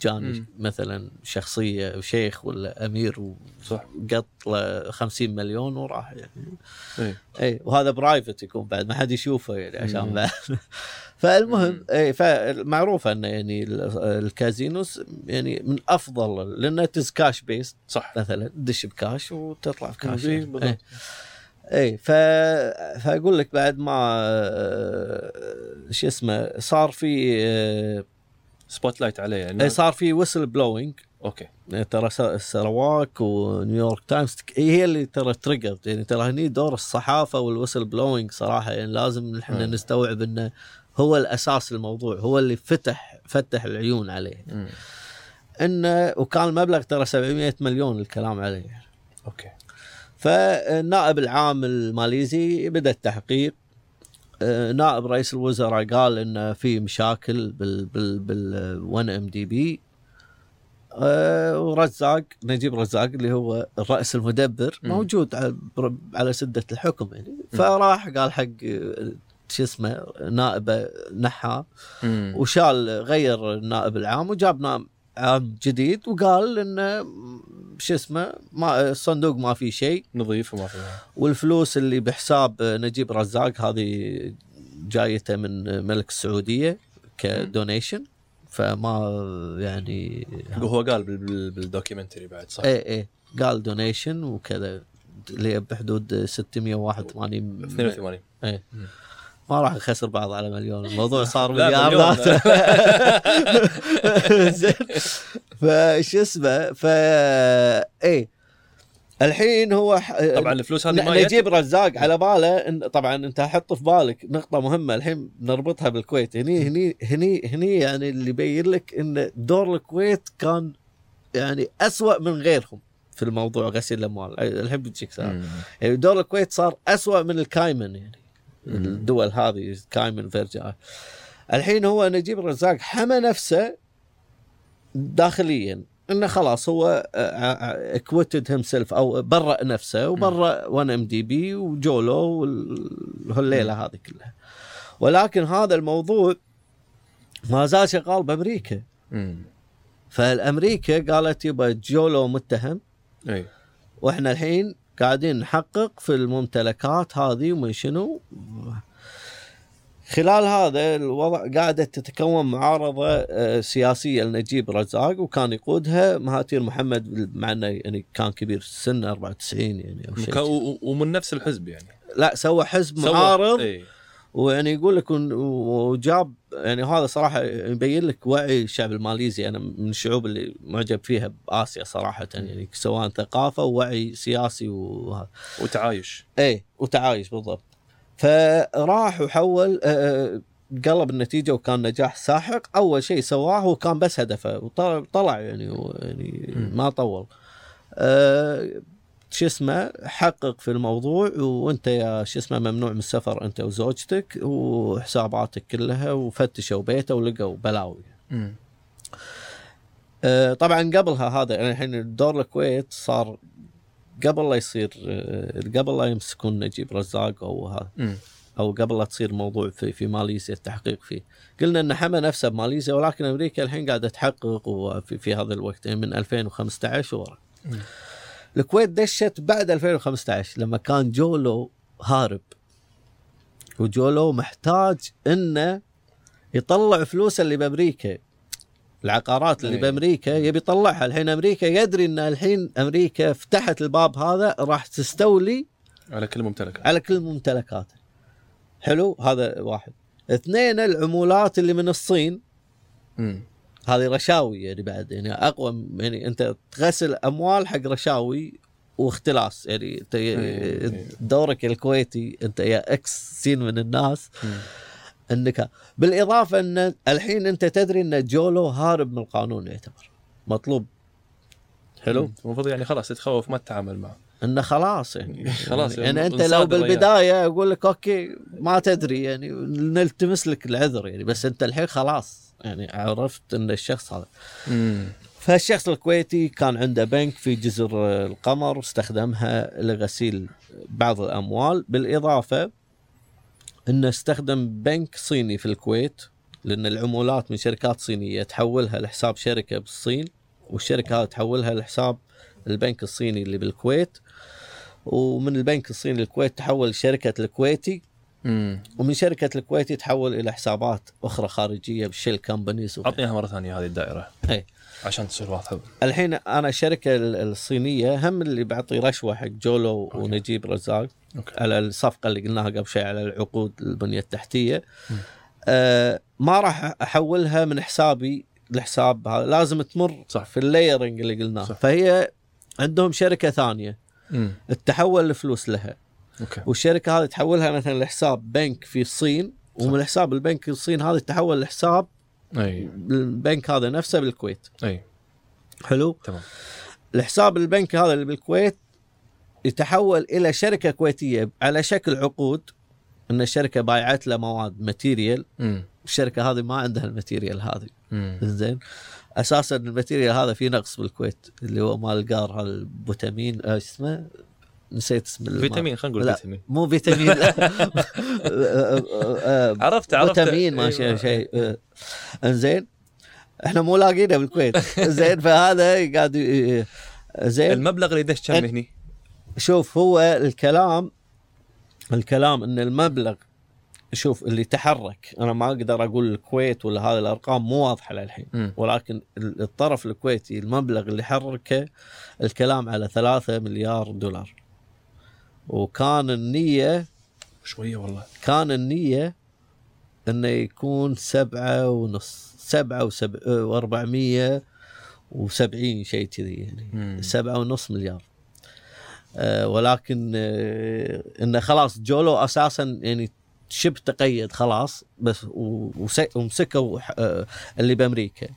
جاني. مثلا شخصية شيخ ولا أمير صح وقط له 50 مليون وراح يعني اي اي وهذا private يكون بعد ما حد يشوفه يعني عشان. بعد فالمهم. اي فمعروف انه يعني ال- ال casinos يعني من أفضل لأنه تز cash based صح مثلا تدش بكاش وتطلع بكاش يعني. اي اي ف... فأقول لك بعد ما آه، شو اسمه صار في آه، spotlight عليه يعني. اي صار في whistle blowing okay. ترى س- سرواك ونيويورك تايمز هي اللي ترى triggered يعني ترى هني دور الصحافة وال whistle blowing صراحة يعني لازم إحنا. نستوعب إنه هو الأساس الموضوع هو اللي فتح فتح العيون عليه. انه وكان المبلغ ترى 700 مليون الكلام عليه. okay. فالنائب العام الماليزي بدأ التحقيق. نائب رئيس الوزراء قال إن في مشاكل بال بال بال 1MDB ورزاق نجيب رزاق اللي هو الرئيس المدبر. موجود على- سدة الحكم يعني فراح قال حق آه، شو اسمه نائبة نحى. وشال غير النائب العام وجاب نائب عام جديد وقال إنه شو اسمه ما الصندوق ما في شيء. نظيف وما في والفلوس اللي بحساب نجيب رزاق هذه جايته من ملك السعودية ك donation. فما يعني هو قال بال- بال- بال documentary بعد صح؟ إيه إيه. قال donation وكذا اللي بحدود 681 82 إيه. ما راح نخسر بعض على مليون. الموضوع صار مليار. زين. فش اسمه ف إيه. الحين هو ح... طبعا الفلوس هذه مال نجيب رزاق على باله إن طبعا أنت حط في بالك نقطة مهمة الحين نربطها بالكويت. هني هني هني هني يعني اللي يبين لك إن دور الكويت كان يعني أسوأ من غيرهم في الموضوع غسيل الأموال. الحين بتجيك. يعني دور الكويت صار أسوأ من الكايمن يعني. الدول هذه كايمن فيرجن الحين هو نجيب الرزاق حمى نفسه داخليا. إنه خلاص هو acquitted himself أو برأ نفسه وبرأ 1MDB وجولو والليلة هذه كلها. ولكن هذا الموضوع ما زال شغال بأمريكا. فالأمريكا قالت يبا جولو متهم. إي. وإحنا الحين قاعدين نحقق في الممتلكات هذه ومن شنو. خلال هذا الوضع قاعدة تتكون معارضة آه، سياسية لنجيب رزاق وكان يقودها مهاتير محمد مع إنه يعني كان كبير السن 94 يعني أو شيء ومن نفس الحزب يعني. لا سوى حزب سوى- معارض إي. ويعني يقول لك وجاب يعني هذا صراحة يبين لك وعي الشعب الماليزي. أنا من الشعوب اللي معجب فيها بآسيا صراحة يعني سواء ثقافة ووعي سياسي وهذا وتعايش. إيه وتعايش بالضبط. فراح وحول آه، قلب النتيجة وكان نجاح ساحق. أول شيء سواه هو كان بس هدفه وطلع طلع يعني و- يعني. ما طول. آه، شو اسمه حقق في الموضوع وانت يا شو اسمه ممنوع من السفر انت وزوجتك وحساباتك كلها وفتشوا بيته ولقوا بلاوي مم. آه، طبعا قبلها هذا يعني الحين دور الكويت صار قبل لا يصير آه، قبل لا يمسكون نجيب رزاق أو هذا. أو قبل لا تصير موضوع في في ماليزيا التحقيق فيه قلنا إن حمى نفسه بماليزيا ولكن أمريكا الحين قاعدة تحقق وفي في هذا الوقت يعني من 2015 ورا. الكويت دشت بعد 2015 لما كان جولو هارب. وجولو محتاج إنه يطلع فلوسه اللي بأمريكا. العقارات اللي إيه. بأمريكا يبي يطلعها. الحين أمريكا يدري إن الحين أمريكا فتحت الباب هذا راح تستولي على كل ممتلك على كل ممتلكاته حلو؟ هذا واحد. اثنين العمولات اللي من الصين. مم. هذه رشاوي يعني بعد يعني أقوى يعني أنت تغسل أموال حق رشاوي واختلاس يعني أنت إيه. دورك الكويتي أنت يا X سين من الناس. إنك بالإضافة إن الحين أنت تدري إن جولو هارب من القانون يعتبر مطلوب حلو. المفروض يعني خلاص تتخوف ما تتعامل معه إنه خلاص يعني خلاص يعني, يعني أنت لو. بالبداية أقول لك okay ما تدري يعني نلتمس لك العذر يعني بس أنت الحين خلاص يعني عرفت إن الشخص هذا مم. فالشخص الكويتي كان عنده بنك في جزر القمر واستخدمها لغسيل بعض الأموال بالإضافة إنه استخدم بنك صيني في الكويت لأن العمولات من شركات صينية تحولها لحساب شركة بالصين والشركة هذه تحولها لحساب البنك الصيني اللي بالكويت ومن البنك الصيني الكويت تحول شركة الكويتي ومن شركة الكويتي تحول إلى حسابات أخرى خارجية بالشيل. عطني اياها مرة ثانية هذه الدائرة. اي عشان تصير واضحة. الحين أنا الشركة ال- الصينية هم اللي بعطي رشوة حق جولو ونجيب رزاق okay. على الصفقة اللي قلناها قبل شوي على العقود البنية التحتية. مم. آه ما راح أحولها من حسابي لحساب هذا لازم تمر صح. في ال layering اللي قلناه. صح. فهي عندهم شركة ثانية. امم تتحول الفلوس لها. okay. والشركة هذه تحولها مثلا لحساب بنك في الصين ومن حساب البنك في الصين هذا تحول لحساب أي. البنك هذا نفسه بالكويت. أي. حلو؟ تمام. الحساب البنك هذا اللي بالكويت يتحول إلى شركة كويتية على شكل عقود إن الشركة بايعت له مواد material الشركة هذه ما عندها ال material هذه. زين. أساسا ال material هذا في نقص بالكويت اللي هو مال القار البيتومين آه، اسمه؟ نسيت اسم. فيتامين خلينا نقول. فيتامين مو فيتامين. آه، آه، آه، عرفت عرفت فيتامين ما شيء أيوة. شيء. انزين إحنا مو لاقينه بالكويت زين فهذا قاعد زين المبلغ اللي دش كم هني؟ شوف هو الكلام الكلام إن المبلغ شوف اللي تحرك أنا ما أقدر أقول الكويت ولا هذه الأرقام مو واضحة للحين. ولكن ال- الطرف الكويتي المبلغ اللي حركه الكلام على ثلاثة مليار دولار وكان النية شوية والله. كان النية إنه يكون سبعة ونص سبعة وسبع وأربعمية وسبعين شيء كذي يعني. مم. سبعة ونص مليار. آه ولكن آه إنه خلاص جولو أساسا يعني شبه تقيد خلاص بس ومسكوا آه اللي بأمريكا.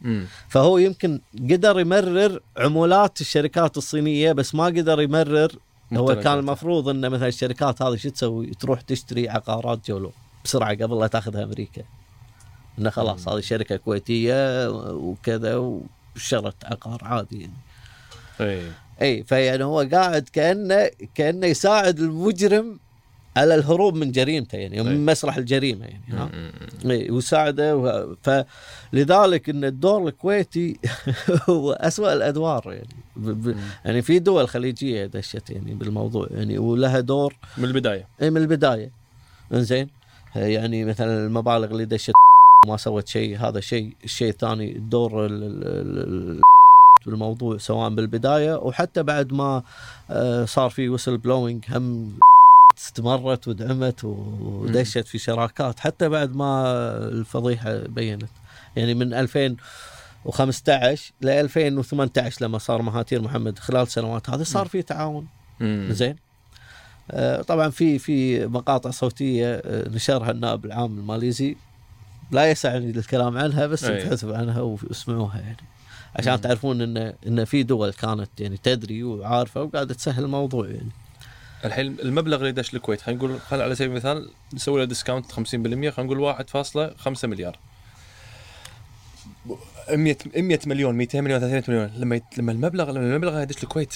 فهو يمكن قدر يمرر عمولات الشركات الصينية بس ما قدر يمرر هو كان. المفروض إن مثلا الشركات هذه شو تسوي؟ تروح تشتري عقارات جولو بسرعة قبل لا تأخذها أمريكا. انه خلاص. هذه شركة كويتية وكذا وشرت عقار عادي يعني. اي اي فيعني هو قاعد كانه كأنه يساعد المجرم على الهروب من جريمته يعني أي. من مسرح الجريمة يعني ها؟ إيه، وساعده وه- فلذلك إن الدور الكويتي هو أسوأ الأدوار يعني ب-. يعني في دول خليجية دشت يعني بالموضوع يعني ولها دور من البداية إيه من البداية إنزين يعني مثلا المبالغ اللي دشت ما سوت شيء هذا شيء الشيء الثاني الدور ال- ال- ال- ال- بالموضوع سواء بالبداية وحتى بعد ما آه، صار في whistle blowing هم استمرت ودعمت ودشت في شراكات حتى بعد ما الفضيحة بينت. يعني من 2015 ل 2018 لما صار مهاتير محمد خلال سنوات هذه صار في تعاون. زين. آه، طبعا في في مقاطع صوتية آه، نشرها النائب العام الماليزي. لا يسعني الكلام عنها بس. ابحثوا عنها واسمعوها يعني. عشان. تعرفون إن إن في دول كانت يعني تدري وعارفة وقاعدة تسهل الموضوع يعني. الحين المبلغ اللي دش الكويت خلينا نقول خلينا على سبيل المثال نسوي له ديسكاونت 50% خلينا نقول 1.5 مليار. 100 100 مليون 200 مليون 300 مليون. لما يت... لما المبلغ لما المبلغ هذا يدش الكويت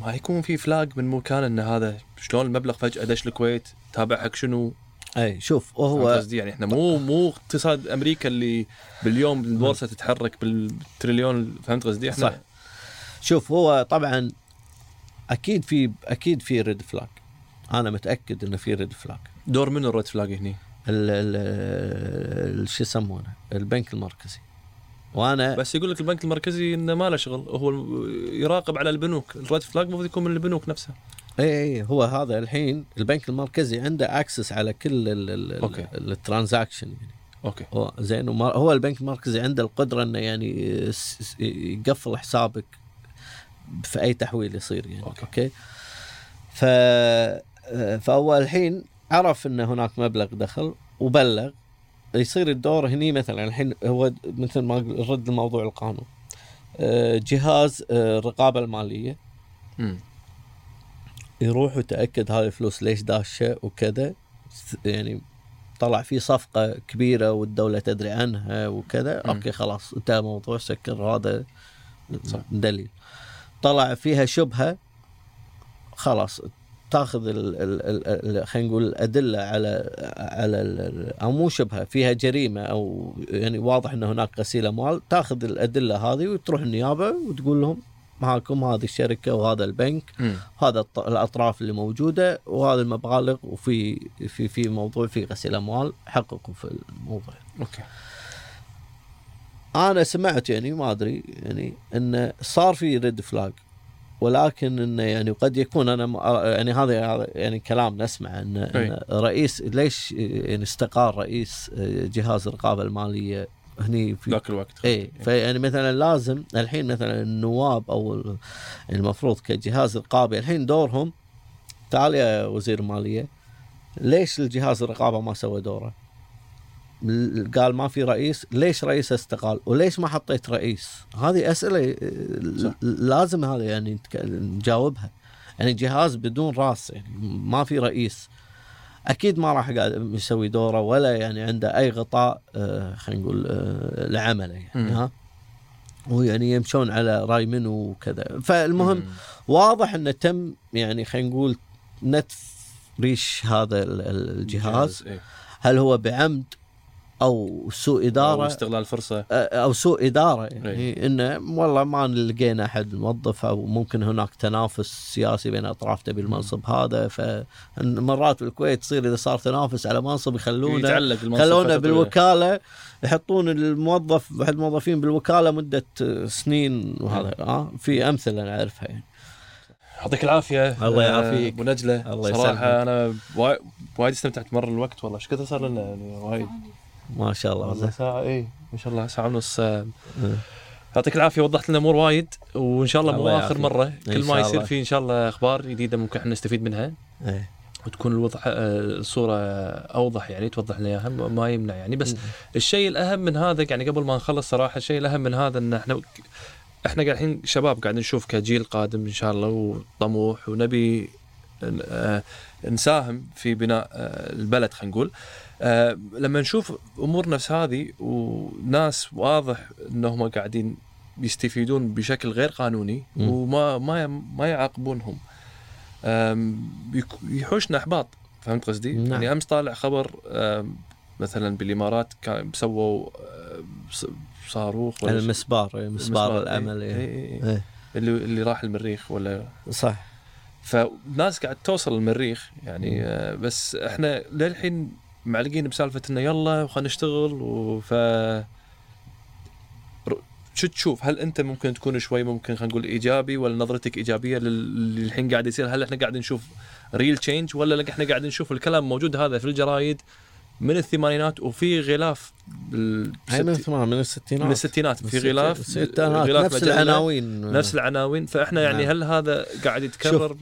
ما يكون في flag من مكان إن هذا شلون المبلغ فجأة دش الكويت تابع حق شنو؟ أي شوف وهو قصدي؟ يعني إحنا مو مو اقتصاد أمريكا اللي باليوم البورصة تتحرك بالتريليون فهمت قصدي؟ إحنا صح. شوف هو طبعا أكيد في أكيد في red flag أنا متأكد إنه في red flag دور من ال red flag هني؟ ال- ال- ال- شو يسمونه؟ البنك المركزي. وأنا بس يقول لك البنك المركزي إنه ما له شغل. هو يراقب على البنوك. ال red flag المفروض يكون من البنوك نفسها إي إي هو هذا الحين البنك المركزي عنده access على كل. ال transaction يعني. okay. هو زين هو البنك المركزي عنده القدرة إنه يعني يقفل حسابك في أي تحويل يصير يعني okay. okay, okay. ف فهو الحين عرف إن هناك مبلغ دخل وبلغ يصير الدور هني مثلا الحين هو مثل ما نرد الموضوع القانون آه، جهاز آه، الرقابة المالية امم يروح ويتأكد هاي الفلوس ليش داشه وكذا يعني طلع في صفقة كبيرة والدولة تدري عنها وكذا. okay خلاص انتهى الموضوع سكر هذا صح. دليل طلع فيها شبهة خلاص تاخذ ال- ال- ال- ال- خلينا نقول الأدلة على على أو مو شبهة فيها جريمة أو يعني واضح إن هناك غسيل أموال تاخذ الأدلة هذه وتروح النيابة وتقول لهم معكم هذه الشركة وهذا البنك. هذا الأطراف اللي موجودة وهذه المبالغ وفي في في موضوع في غسيل أموال حققوا في الموضوع okay أنا سمعت يعني ما أدري يعني انه صار في red flag ولكن إنه يعني قد يكون أنا يعني هذا يعني كلام نسمع إن. إن رئيس ليش يعني استقال رئيس جهاز الرقابة المالية هني في ذاك الوقت إي فيعني مثلا لازم الحين مثلا النواب أو ال- المفروض كجهاز رقابي الحين دورهم تعال يا وزير المالية ليش الجهاز الرقابة ما سوى دوره؟ قال ما في رئيس ليش رئيس استقال وليش ما حطيت رئيس هذه أسئلة آه، صح. لازم هذا يعني نجاوبها يعني جهاز بدون راس يعني ما في رئيس أكيد ما راح قاعد يسوي دوره ولا يعني عنده أي غطاء آه، خلينا نقول آه، لعمله يعني. ها ويعني يمشون على رأي منو وكذا فالمهم مم. واضح إنه تم يعني خلينا نقول نتف ريش هذا ال- ال- الجهاز إيه. هل هو بعمد أو سوء أو إدارة استغلال فرصة. أو سوء إدارة. يعني إنه والله ما لقينا أحد موظف أو ممكن هناك تنافس سياسي بين أطراف تبي المنصب هذا. فمرات بالكويت تصير إذا صار تنافس على منصب يخلونه يتعلق المنصب خلونا فترة طويلة. بالوكالة. يحطون الموظف واحد الموظفين بالوكالة مدة سنين وهذا آه في أمثلة أنا اعرفها يعني. يعطيك العافية الله آه، يعافيك. أبو نجلة الله صراحة يسلمك. أنا وايد وايد استمتعت مر الوقت والله. إيش كثر صار لنا يعني وايد. ما شاء الله والله ساعه اي ما شاء الله ساعة ونص آه. يعطيك العافية وضحت لنا امور وايد وإن شاء الله مو آخر. مرة كل ما يصير. في إن شاء الله أخبار جديدة ممكن إحنا نستفيد منها إيه. وتكون الوضح آه، الصورة أوضح يعني توضح لنا إياها ما يمنع يعني بس الشيء الأهم من هذا يعني قبل ما نخلص صراحة الشيء الأهم من هذا إن إحنا إحنا قاعد الحين شباب قاعد نشوف كجيل قادم إن شاء الله وطموح ونبي آه، نساهم في بناء آه، البلد خلينا نقول آه، لما نشوف أمور نفس هذه وناس واضح إنهم قاعدين يستفيدون بشكل غير قانوني مم. وما ما ما يعاقبونهم يحوشنا أحباط فهمت قصدي؟ نعم. يعني أمس طالع خبر مثلا بالإمارات كان سووا آه، صاروخ ولا المسبار إيه، مسبار مسبار، الأمل إيه، إيه. إيه، إيه. إيه. اللي اللي راح المريخ ولا صح فناس قاعد توصل المريخ يعني آه، بس إحنا للحين معلقين بسالفة إنه يلا وخلينا نشتغل وف شو تشوف؟ هل أنت ممكن تكون شوي ممكن خلينا نقول إيجابي ولا نظرتك إيجابية للي الحين قاعد يصير؟ هل إحنا قاعد نشوف real change ولا لا إحنا قاعد نشوف الكلام موجود هذا في الجرايد من الثمانينات وفي غلاف بال- هاي من ثمان من الستينات. من الستينات في غلاف الستينات غلاف نفس العناوين. نفس العناوين. فإحنا يعني نعم. هل هذا قاعد يتكرر؟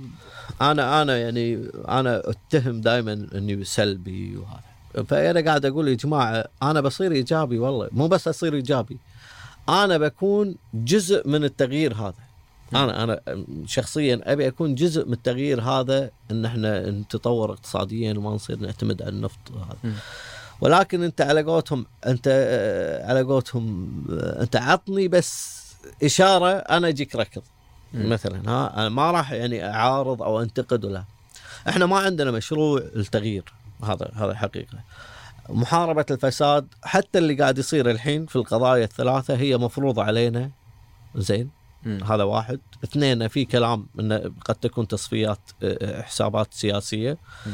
أنا أنا يعني أنا أتهم دائما إني سلبي وهذا. فأنا قاعد أقول يا جماعة أنا بصير إيجابي والله. مو بس أصير إيجابي أنا بكون جزء من التغيير هذا. أنا أنا شخصيا أبي أكون جزء من التغيير هذا إن إحنا نتطور اقتصاديا وما نصير نعتمد على النفط وهذا. مم. ولكن أنت على قولتهم أنت على قولتهم أنت عطني بس إشارة أنا أجيك ركض. مثلا. ها أنا ما راح يعني أعارض أو أنتقد ولا. إحنا ما عندنا مشروع التغيير هذا هذا حقيقة. محاربة الفساد حتى اللي قاعد يصير الحين في القضايا الثلاثة هي مفروضة علينا. زين؟ مم. هذا واحد. اثنين في كلام انه قد تكون تصفيات آه، حسابات سياسية. مم.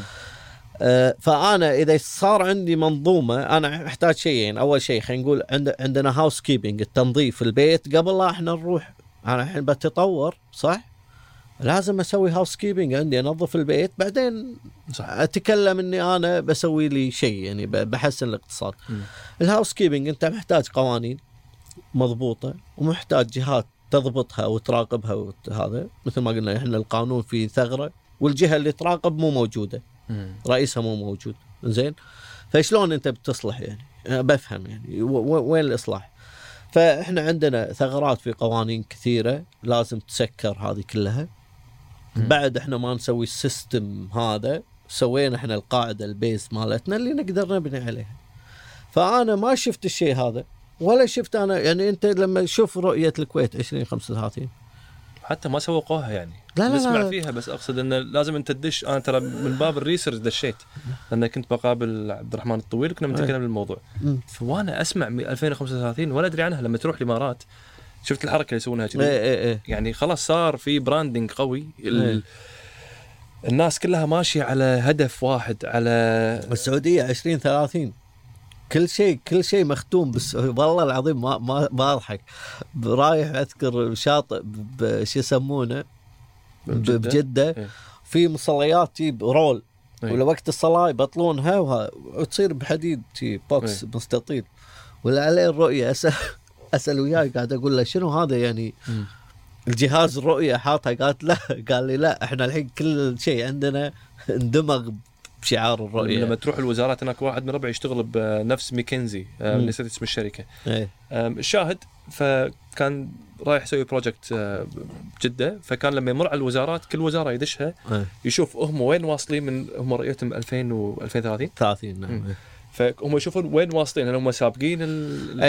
آه، فأنا إذا صار عندي منظومة أنا أحتاج شيئين. أول شيء خلينا نقول عند عندنا housekeeping التنظيف البيت. قبل لا إحنا نروح أنا الحين بتطور صح؟ لازم أسوي housekeeping عندي أنظف البيت بعدين صح أتكلم إني أنا بسوي لي شيء يعني بحسن الاقتصاد. ال housekeeping أنت محتاج قوانين مضبوطة ومحتاج جهات تضبطها وتراقبها وهذا مثل ما قلنا إحنا القانون فيه ثغرة والجهة اللي تراقب مو موجودة. مم. رئيسها مو موجود. زين؟ فشلون أنت بتصلح يعني؟ بفهم يعني وين الإصلاح؟ فإحنا عندنا ثغرات في قوانين كثيرة لازم تسكر هذه كلها. بعد إحنا ما نسوي ال system هذا سوينا إحنا القاعدة ال base مالتنا اللي نقدر نبني عليها. فأنا ما شفت الشيء هذا ولا شفت أنا يعني أنت لما تشوف رؤية الكويت 2035 حتى ما سوقوها يعني. لا لا نسمع لا. فيها بس أقصد إنه لازم أنت تدش. أنا ترى من باب ال research دشيت لأن كنت بقابل عبد الرحمن الطويل كنا بنتكلم عن الموضوع. مم. وأنا أسمع من 2035 ولا أدري عنها لما تروح الإمارات شفت الحركة اللي يسوونها كذي. إيه إيه يعني خلاص صار في branding قوي. ال... إيه. الناس كلها ماشية على هدف واحد على السعودية 20 30 كل شيء كل شيء مختوم بس والله العظيم ما ما ما أضحك. رايح أذكر شاطئ شو يسمونه؟ ب- بجدة. بجده إيه. في مصليات تجيب رول إيه. ولا وقت الصلاة يبطلونها وها وتصير بحديد بوكس إيه. مستطيل ولا عليه الرؤية أسأل أسأل وياي قاعد أقول له شنو هذا يعني. الجهاز الرؤية حاطها قالت لا قال لي لا إحنا الحين كل شيء عندنا اندمج بشعار الرؤية لما تروح الوزارات هناك واحد من ربعي يشتغل بنفس ماكنزي آه،. نسيت اسم الشركة الشاهد فكان رايح يسوي project آه، بجده فكان لما يمر على الوزارات كل وزارة يدشها إيه يشوف هم وين واصلين من هم رؤيتهم 2000 و 2030 30 نعم مم. فهم يشوفون وين واصلين هل هم سابقين أي.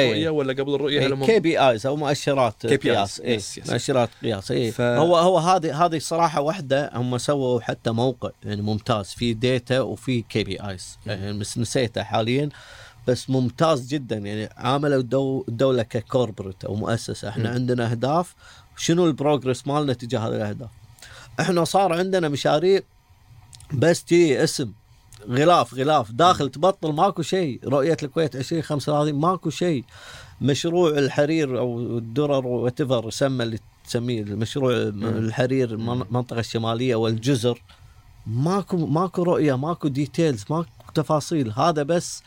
الرؤية ولا قبل الرؤية هل هم KPIs أو مؤشرات KPIs. قياس اي. مؤشرات قياس اي ف- هو هو هذه هذه صراحة واحدة هم سووا حتى موقع يعني ممتاز في data وفي KPIs يعني بس نسيته حاليا بس ممتاز جدا. يعني عاملوا الدو الدولة ك corporate أو مؤسسة. إحنا مم. عندنا أهداف. شنو ال progress مالنا تجاه هذه الأهداف؟ إحنا صار عندنا مشاريع بس تي اسم. غلاف غلاف. داخل تبطل ماكو شيء. رؤية الكويت 2035 ماكو شيء. مشروع الحرير أو الدرر whatever سمى اللي تسميه المشروع الحرير المنطقة الشمالية والجزر. ماكو ماكو رؤية ماكو details ماكو تفاصيل. هذا بس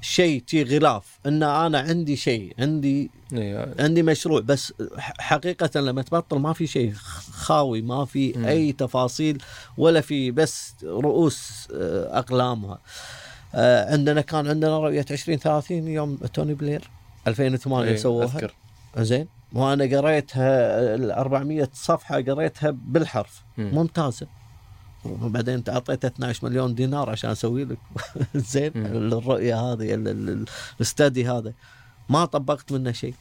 شيء تي غلاف. إن أنا عندي شيء عندي إيه، عندي مشروع بس ح- حقيقة لما تبطل ما في شيء خاوي ما في مم. أي تفاصيل ولا في بس رؤوس آه، أقلامها. آه، عندنا كان عندنا رؤية 2030 يوم توني بلير 2008 إيه، سووها. أذكر. زين. وأنا قريتها ال 400 صفحة قريتها بالحرف. مم. ممتازة. وبعدين انت اعطيته 12 مليون دينار عشان أسوي لك. زين. الرؤيه هذه ال- ال- ال- ال study هذا. ما طبقت منه شيء.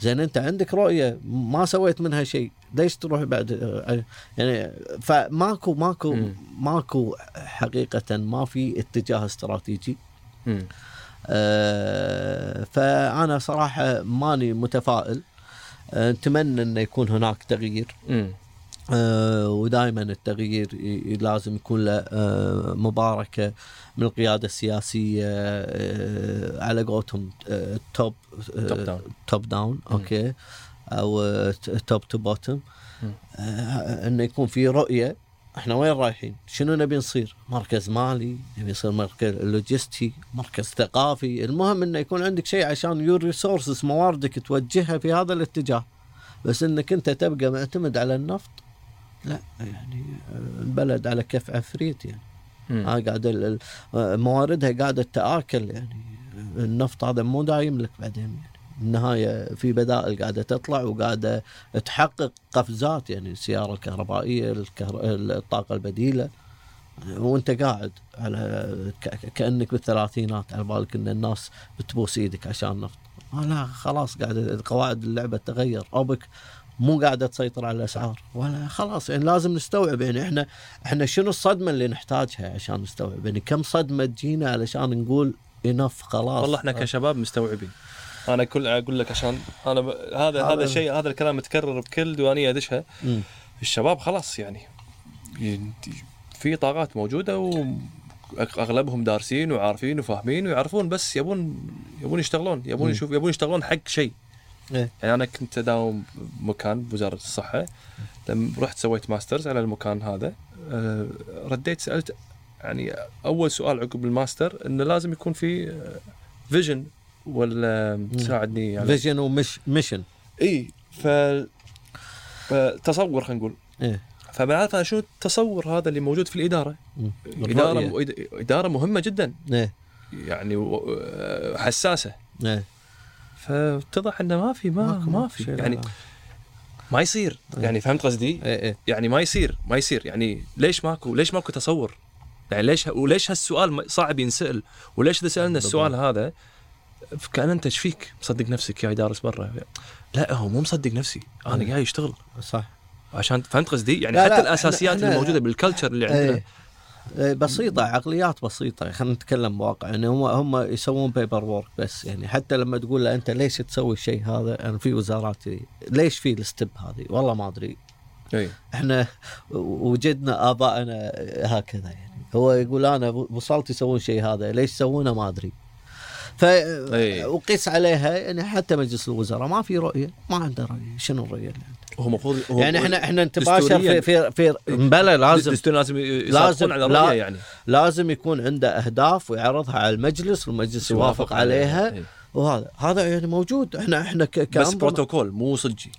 زين انت عندك رؤية ما سويت منها شيء. ليش تروح بعد؟ يعني فماكو ماكو. ماكو حقيقة ما في اتجاه استراتيجي. آه، فأنا صراحة ماني متفائل. آه، نتمنى إنه يكون هناك تغيير. ودائما التغيير لازم يكون له آه، مباركة من القيادة السياسية آه، على قولتهم آه، top top down. okay أو آه، top to bottom. إنه يكون في رؤية إحنا وين رايحين؟ شنو نبي نصير؟ مركز مالي، نبي نصير مركز لوجستي، مركز ثقافي، المهم إنه يكون عندك شيء عشان your resources مواردك توجهها في هذا الاتجاه. بس إنك أنت تبقى معتمد على النفط لا يعني آه، البلد على كف عفريت يعني. مم. ها قاعد ال- ال- آه، مواردها قاعدة تتاكل يعني. النفط هذا مو دايم لك بعدين يعني. النهاية في بدائل قاعدة تطلع وقاعدة تحقق قفزات يعني. السيارة الكهربائية الكهر... الطاقة البديلة. وانت قاعد على ك- كأنك بالثلاثينات على بالك إن الناس بتبوس إيدك عشان النفط آه لا خلاص قاعد قواعد اللعبة تغير اوبك مو قاعدة تسيطر على الأسعار. ولا خلاص يعني لازم نستوعب يعني إحنا إحنا شنو الصدمة اللي نحتاجها عشان نستوعب؟ يعني كم صدمة تجينا علشان نقول enough خلاص؟ والله إحنا كشباب مستوعبين. أنا كل أقول لك عشان أنا ب... هذا هذا- هذا الشيء هذا الكلام متكرر بكل ديوانية أدشها. الشباب خلاص يعني في طاقات موجودة واغلبهم دارسين وعارفين وفاهمين ويعرفون بس يبون يبون يشتغلون يبون. يشوف يبون يشتغلون حق شيء. إيه. يعني أنا كنت أداوم بمكان بوزارة الصحة لما رحت سويت masters على المكان هذا. آه، رديت سألت يعني أول سؤال عقب الماستر انه لازم يكون في vision ولا ساعدني يعني؟ فيجن ومش mission إي ف تصور خلينا نقول. إيه. فبعرف أنا شنو التصور هذا اللي موجود في الإدارة؟ مم. إدارة. إد- اداره مهمة جدا. إيه. يعني آه، حساسة. إيه. فاتضح إنه ما في ما ما في شيء، يعني لا. ما يصير إيه. يعني فهمت قصدي؟ إيه إيه يعني ما يصير ما يصير يعني ليش ماكو ليش ماكو تصور؟ يعني ليش وليش هالسؤال صعب ينسأل؟ وليش إذا سألنا السؤال هذا كان انت إيش فيك؟ مصدق نفسك يا دارس برا لا هو مو مصدق نفسي أنا إيه. قاعد أشتغل صح عشان فهمت قصدي يعني لا، حتى لا، الأساسيات إحنا- الموجودة بال culture اللي عندنا إيه. إيه، بسيطة عقليات بسيطة. خلينا نتكلم بواقع. يعني هم هم يسوون paperwork بس. يعني حتى لما تقول له أنت ليش تسوي الشيء هذا؟ أنا في وزارات ليش في الستيب هذه؟ والله ما أدري. اي إحنا وجدنا آبائنا هكذا يعني. هو يقول أنا وصلت يسوون شيء هذا. ليش يسوونه؟ ما أدري. ف أي. وقيس عليها يعني حتى مجلس الوزراء ما في رؤية ما عنده رؤية. شنو الرؤية اللي عنده؟ هو المفروض يعني إحنا إحنا نتباشر في في في بلى لازم لازم لازم- على لا- يعني. لازم يكون عنده أهداف ويعرضها على المجلس والمجلس يوافق عليها إيه. وهذا هذا يعني موجود. إحنا إحنا ك- بس بروتوكول مو صجي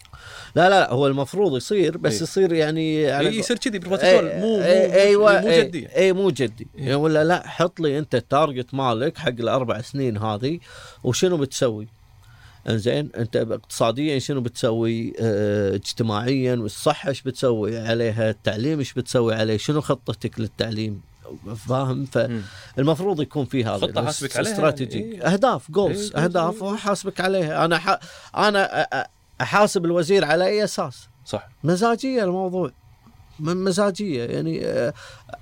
لا لا هو المفروض يصير بس إيه. يصير يعني على إيه، يصير كذي بروتوكول إيه، مو مو إيه، أيوه مو إيه، جدي. اي مو جدي. يعني ولا لا حط لي أنت ال target مالك حق الأربع سنين هذه وشنو بتسوي؟ إنزين أنت اقتصاديا شنو بتسوي؟ آه اجتماعيا والصحة إيش بتسوي عليها؟ التعليم إيش بتسوي عليه؟ شنو خطتك للتعليم؟ فاهم. فالمفروض يكون في هذا خطة حاسبك عليها استراتيجي. يعني،. أهداف جولز أهداف. وحاسبك عليها. أنا ح... أنا أ- أحاسب الوزير على أي أساس؟ صح. مزاجية الموضوع. من مزاجية. يعني آه،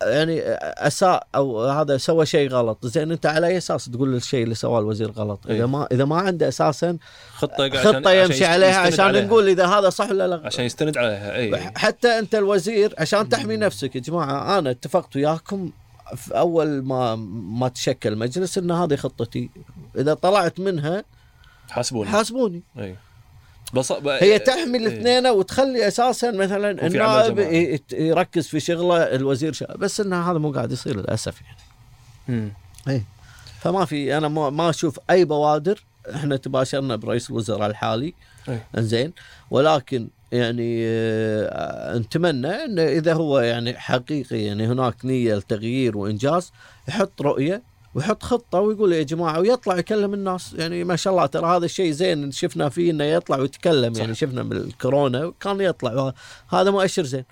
يعني آه، أساء أو هذا سوى شيء غلط. زين أنت على أي أساس تقول الشيء اللي سواه الوزير غلط؟ إيه. اذا ما إذا ما عنده أساسا خطة عشان- خطة عشان يمشي عليها يستند عشان عليها. نقول إذا هذا صح ولا لا. عشان يستند عليها اي حتى أنت الوزير عشان تحمي نفسك يا جماعة أنا اتفقت وياكم في أول ما ما تشكل مجلس إن هذه خطتي. إذا طلعت منها حاسبوني. حاسبوني. اي بس هي تحمي إيه. الاثنين وتخلي أساسا مثلا النائب يركز في شغله الوزير شغله بس ان هذا مو قاعد يصير للأسف يعني. اي فما في أنا ما, ما أشوف أي بوادر إحنا تباشرنا برئيس الوزراء الحالي أي. إنزين ولكن يعني آه، نتمنى انه إذا هو يعني حقيقي يعني هناك نية لتغيير وإنجاز يحط رؤية ويحط خطة ويقول يا جماعة ويطلع يكلم الناس. يعني ما شاء الله ترى هذا الشيء زين شفنا فيه إنه يطلع ويتكلم. صح. يعني شفنا من الكورونا كان يطلع. هذا مؤشر زين.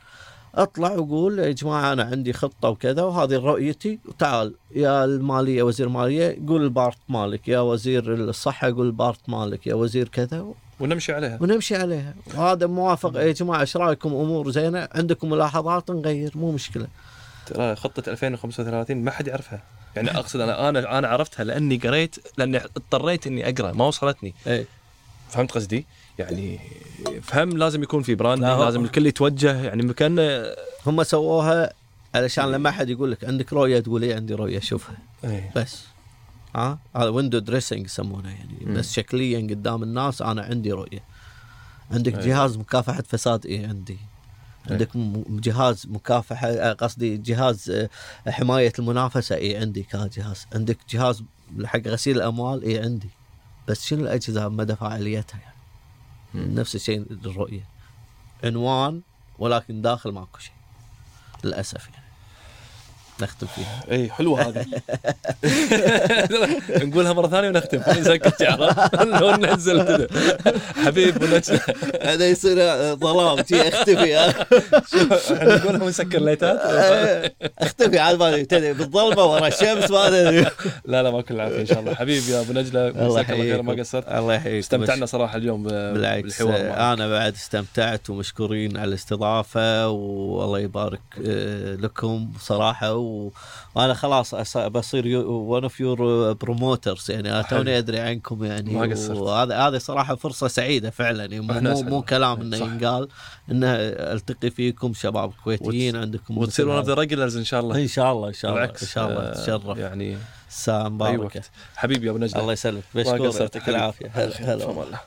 اطلع وقول يا جماعة أنا عندي خطة وكذا وهذه رؤيتي. وتعال يا المالية وزير ماليه قول ال part مالك. يا وزير الصحة قول ال part مالك. يا وزير كذا. ونمشي عليها. ونمشي عليها. وهذا موافق. يا جماعة إيش رأيكم؟ أمور زينة. عندكم ملاحظات؟ نغير. مو مشكلة. ترى خطة 2035 ما حد يعرفها. يعني أقصد أنا أنا أنا عرفتها لأني قريت لأني اضطريت إني أقرأ ما وصلتني اي فهمت قصدي؟ يعني فهم لازم يكون في brand لا، لازم الكل يتوجه يعني مكان هم سووها علشان لما أحد يقول لك عندك رؤية تقول اي عندي رؤية شوفها إيه. بس ها هذا window dressing يسمونه يعني مم. بس شكليا قدام الناس أنا عندي رؤية عندك أي. جهاز مكافحة فساد اي عندي عندك م- جهاز مكافحة آه، قصدي جهاز آه، حماية المنافسة اي عندي كجهاز. عندك جهاز حق غسيل الأموال اي عندي. بس شنو الأجهزة مدى فاعليتها يعني؟ مم. نفس الشيء الرؤية. عنوان ولكن داخل ماكو شيء. للأسف يعني. نختم فيها. اي حلوة هذه. نقولها مرة ثانية ونختم. نسكت لو ننزل كذا. حبيب ونجله هذا يصير ظلام شي أختفي. إحنا نقولها ونسكر ليتات أختفي. على بالي تدري بالظلمة ورا الشمس ما أدري. لا لا ما كل العافية إن شاء الله. حبيبي يا أبو نجلة الله خير ما يحييك قصرت. الله يحييك استمتعنا صراحة اليوم بالعكس. أنا بعد استمتعت ومشكورين على الاستضافة والله يبارك آه، لكم صراحة و... وأنا خلاص أص- بصير ون اوف يور بروموترز يعني حلو. توني أدري عنكم يعني ما قصرت. وهذا هذه صراحة فرصة سعيدة فعلا يعني مو مو, كلام إنه. ينقال إنه ألتقي فيكم شباب كويتيين عندكم وتصير one of the. regulars إن شاء الله. إن شاء الله إن شاء الله إن شاء الله آه، تشرف. يعني أي مباركه وقت. حبيبي يا أبو نجله الله يسلمك. قصرت. يعطيك العافية. هلا هلا. هلا